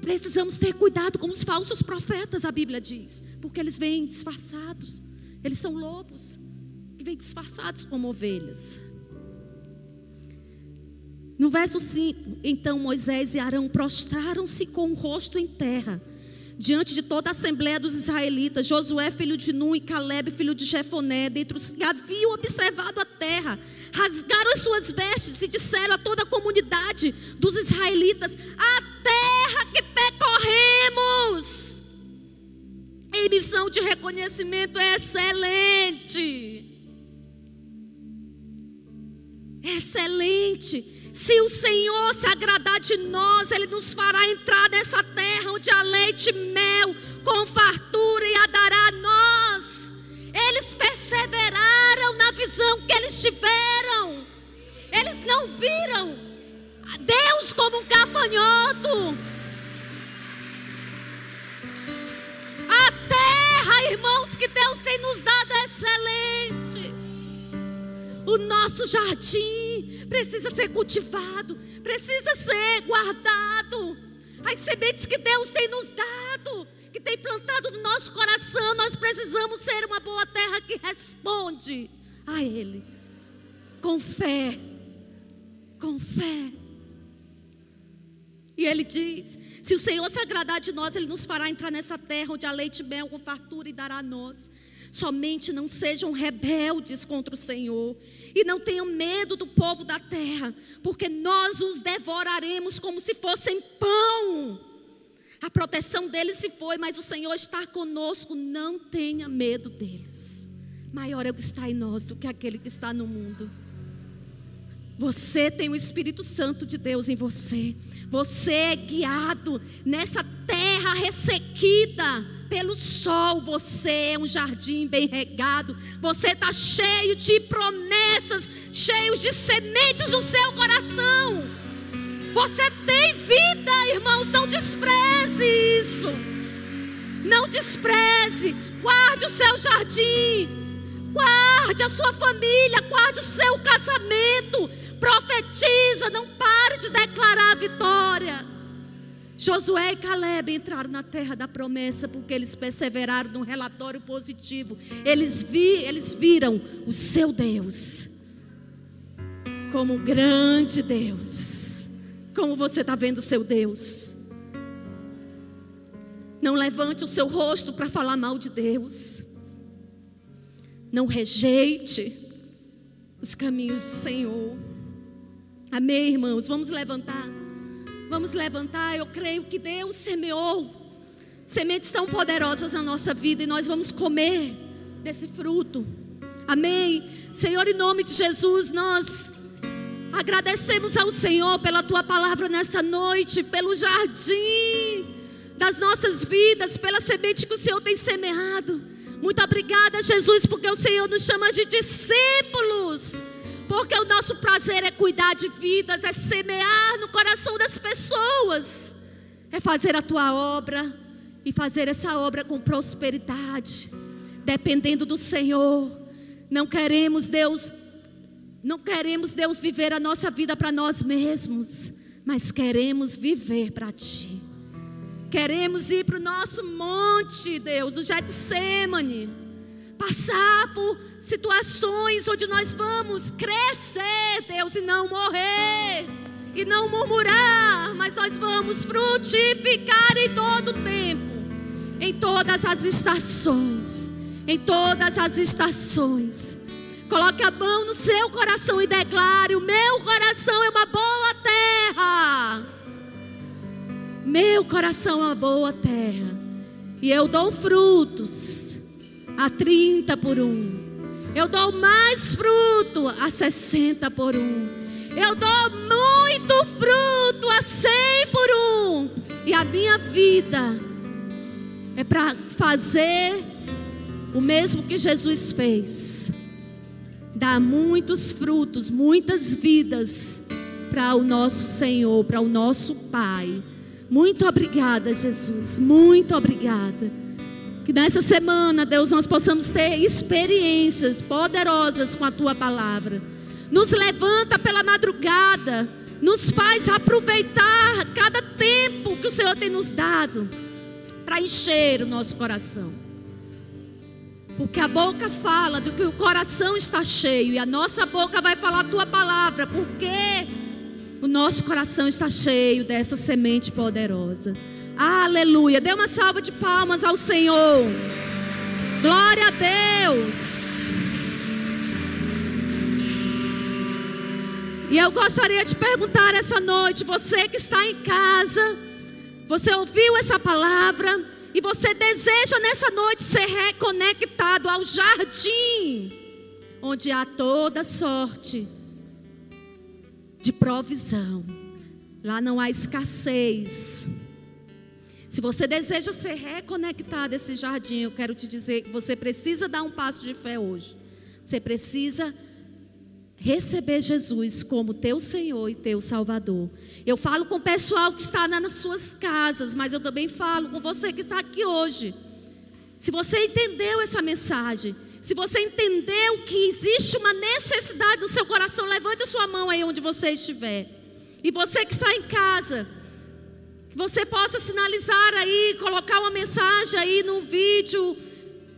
Precisamos ter cuidado com os falsos profetas, a Bíblia diz, porque eles vêm disfarçados, eles são lobos que vêm disfarçados como ovelhas. No verso 5, então Moisés e Arão prostraram-se com o rosto em terra diante de toda a assembleia dos israelitas, Josué, filho de Nun, e Caleb, filho de Jefoné, dentre os que haviam observado a terra, rasgaram as suas vestes e disseram a toda a comunidade dos israelitas: A terra que percorremos, em missão de reconhecimento é excelente. Excelente. Se o Senhor se agradar de nós, Ele nos fará entrar nessa terra onde há leite e mel, com fartura e a dará a nós. Eles perseveraram na visão que eles tiveram. Eles não viram Deus como um gafanhoto. A terra, irmãos, que Deus tem nos dado é excelente. O nosso jardim precisa ser cultivado, precisa ser guardado. As sementes que Deus tem nos dado, que tem plantado no nosso coração, nós precisamos ser uma boa terra que responde a Ele com fé. Com fé. E ele diz: se o Senhor se agradar de nós, Ele nos fará entrar nessa terra onde há leite e mel com fartura e dará a nós. Somente não sejam rebeldes contra o Senhor e não tenham medo do povo da terra, porque nós os devoraremos como se fossem pão. A proteção deles se foi, mas o Senhor está conosco. Não tenha medo deles. Maior é o que está em nós do que aquele que está no mundo. Você tem o Espírito Santo de Deus em você. Você é guiado nessa terra ressequida pelo sol. Você é um jardim bem regado. Você está cheio de promessas, cheio de sementes no seu coração. Você tem vida, irmãos. Não despreze isso. Não despreze. Guarde o seu jardim. Guarde a sua família. Guarde o seu casamento profetiza, não pare de declarar a vitória. Josué e Caleb entraram na terra da promessa porque eles perseveraram num relatório positivo. Eles, vi, eles viram o seu Deus como grande Deus. Como você está vendo o seu Deus? Não levante o seu rosto para falar mal de Deus. Não rejeite os caminhos do Senhor. Amém, irmãos? Vamos levantar. Vamos levantar. Eu creio que Deus semeou sementes tão poderosas na nossa vida e nós vamos comer desse fruto. Amém. Senhor, em nome de Jesus, nós agradecemos ao Senhor pela tua palavra nessa noite, pelo jardim das nossas vidas, pela semente que o Senhor tem semeado. Muito obrigada, Jesus, porque o Senhor nos chama de discípulos. Porque o nosso prazer é cuidar de vidas, é semear no coração das pessoas, é fazer a tua obra e fazer essa obra com prosperidade, dependendo do Senhor. Não queremos, Deus, não queremos, Deus, viver a nossa vida para nós mesmos, mas queremos viver para Ti. Queremos ir para o nosso monte, Deus, o Getsemane passar por situações onde nós vamos crescer, Deus, e não morrer, e não murmurar, mas nós vamos frutificar em todo tempo, em todas as estações, em todas as estações. Coloque a mão no seu coração e declare: O meu coração é uma boa terra. Meu coração é uma boa terra. E eu dou frutos a 30 por um. Eu dou mais fruto a 60 por um. Eu dou muito fruto a 100 por um. E a minha vida é para fazer o mesmo que Jesus fez. Dar muitos frutos, muitas vidas para o nosso Senhor, para o nosso Pai. Muito obrigada, Jesus. Muito obrigada. Que nessa semana, Deus, nós possamos ter experiências poderosas com a tua palavra. Nos levanta pela madrugada, nos faz aproveitar cada tempo que o Senhor tem nos dado para encher o nosso coração. Porque a boca fala do que o coração está cheio e a nossa boca vai falar a tua palavra, porque o nosso coração está cheio dessa semente poderosa. Aleluia. Dê uma salva de palmas ao Senhor. Glória a Deus. E eu gostaria de perguntar essa noite, você que está em casa, você ouviu essa palavra e você deseja nessa noite ser reconectado ao jardim, onde há toda sorte de provisão. Lá não há escassez. Se você deseja ser reconectado a esse jardim, eu quero te dizer que você precisa dar um passo de fé hoje. Você precisa receber Jesus como teu Senhor e teu Salvador. Eu falo com o pessoal que está nas suas casas, mas eu também falo com você que está aqui hoje. Se você entendeu essa mensagem, se você entendeu que existe uma necessidade no seu coração, levante a sua mão aí onde você estiver. E você que está em casa, você possa sinalizar aí, colocar uma mensagem aí no vídeo.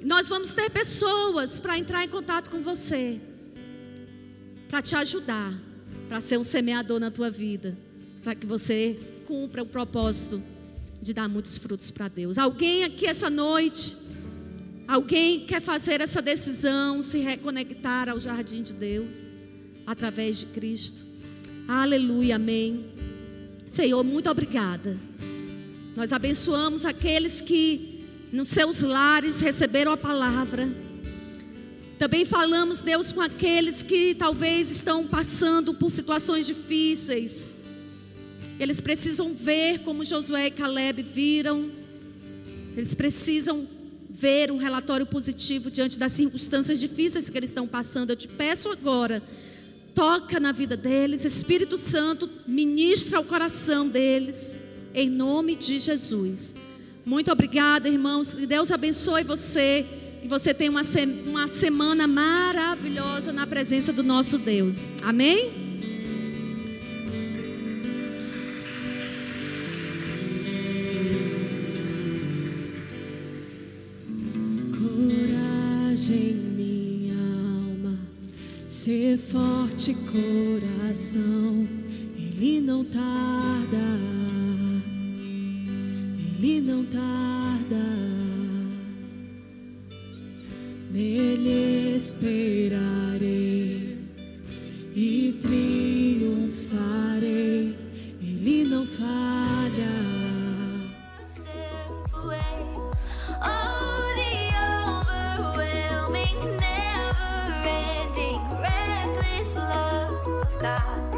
Nós vamos ter pessoas para entrar em contato com você, para te ajudar, para ser um semeador na tua vida, para que você cumpra o propósito de dar muitos frutos para Deus. Alguém aqui essa noite Alguém quer fazer essa decisão, se reconectar ao jardim de Deus através de Cristo? Aleluia, amém. Senhor, muito obrigada. Nós abençoamos aqueles que nos seus lares receberam a palavra. Também falamos, Deus, com aqueles que talvez estão passando por situações difíceis. Eles precisam ver como Josué e Caleb viram. Eles precisam ver um relatório positivo diante das circunstâncias difíceis que eles estão passando. Eu te peço agora, toca na vida deles, Espírito Santo, ministra o coração deles, em nome de Jesus. Muito obrigada, irmãos, e Deus abençoe você. Que você tenha uma, uma semana maravilhosa na presença do nosso Deus. Amém? Ser forte coração, ele não tarda, ele não tarda. Nele esperarei e triunfarei, ele não falha. God.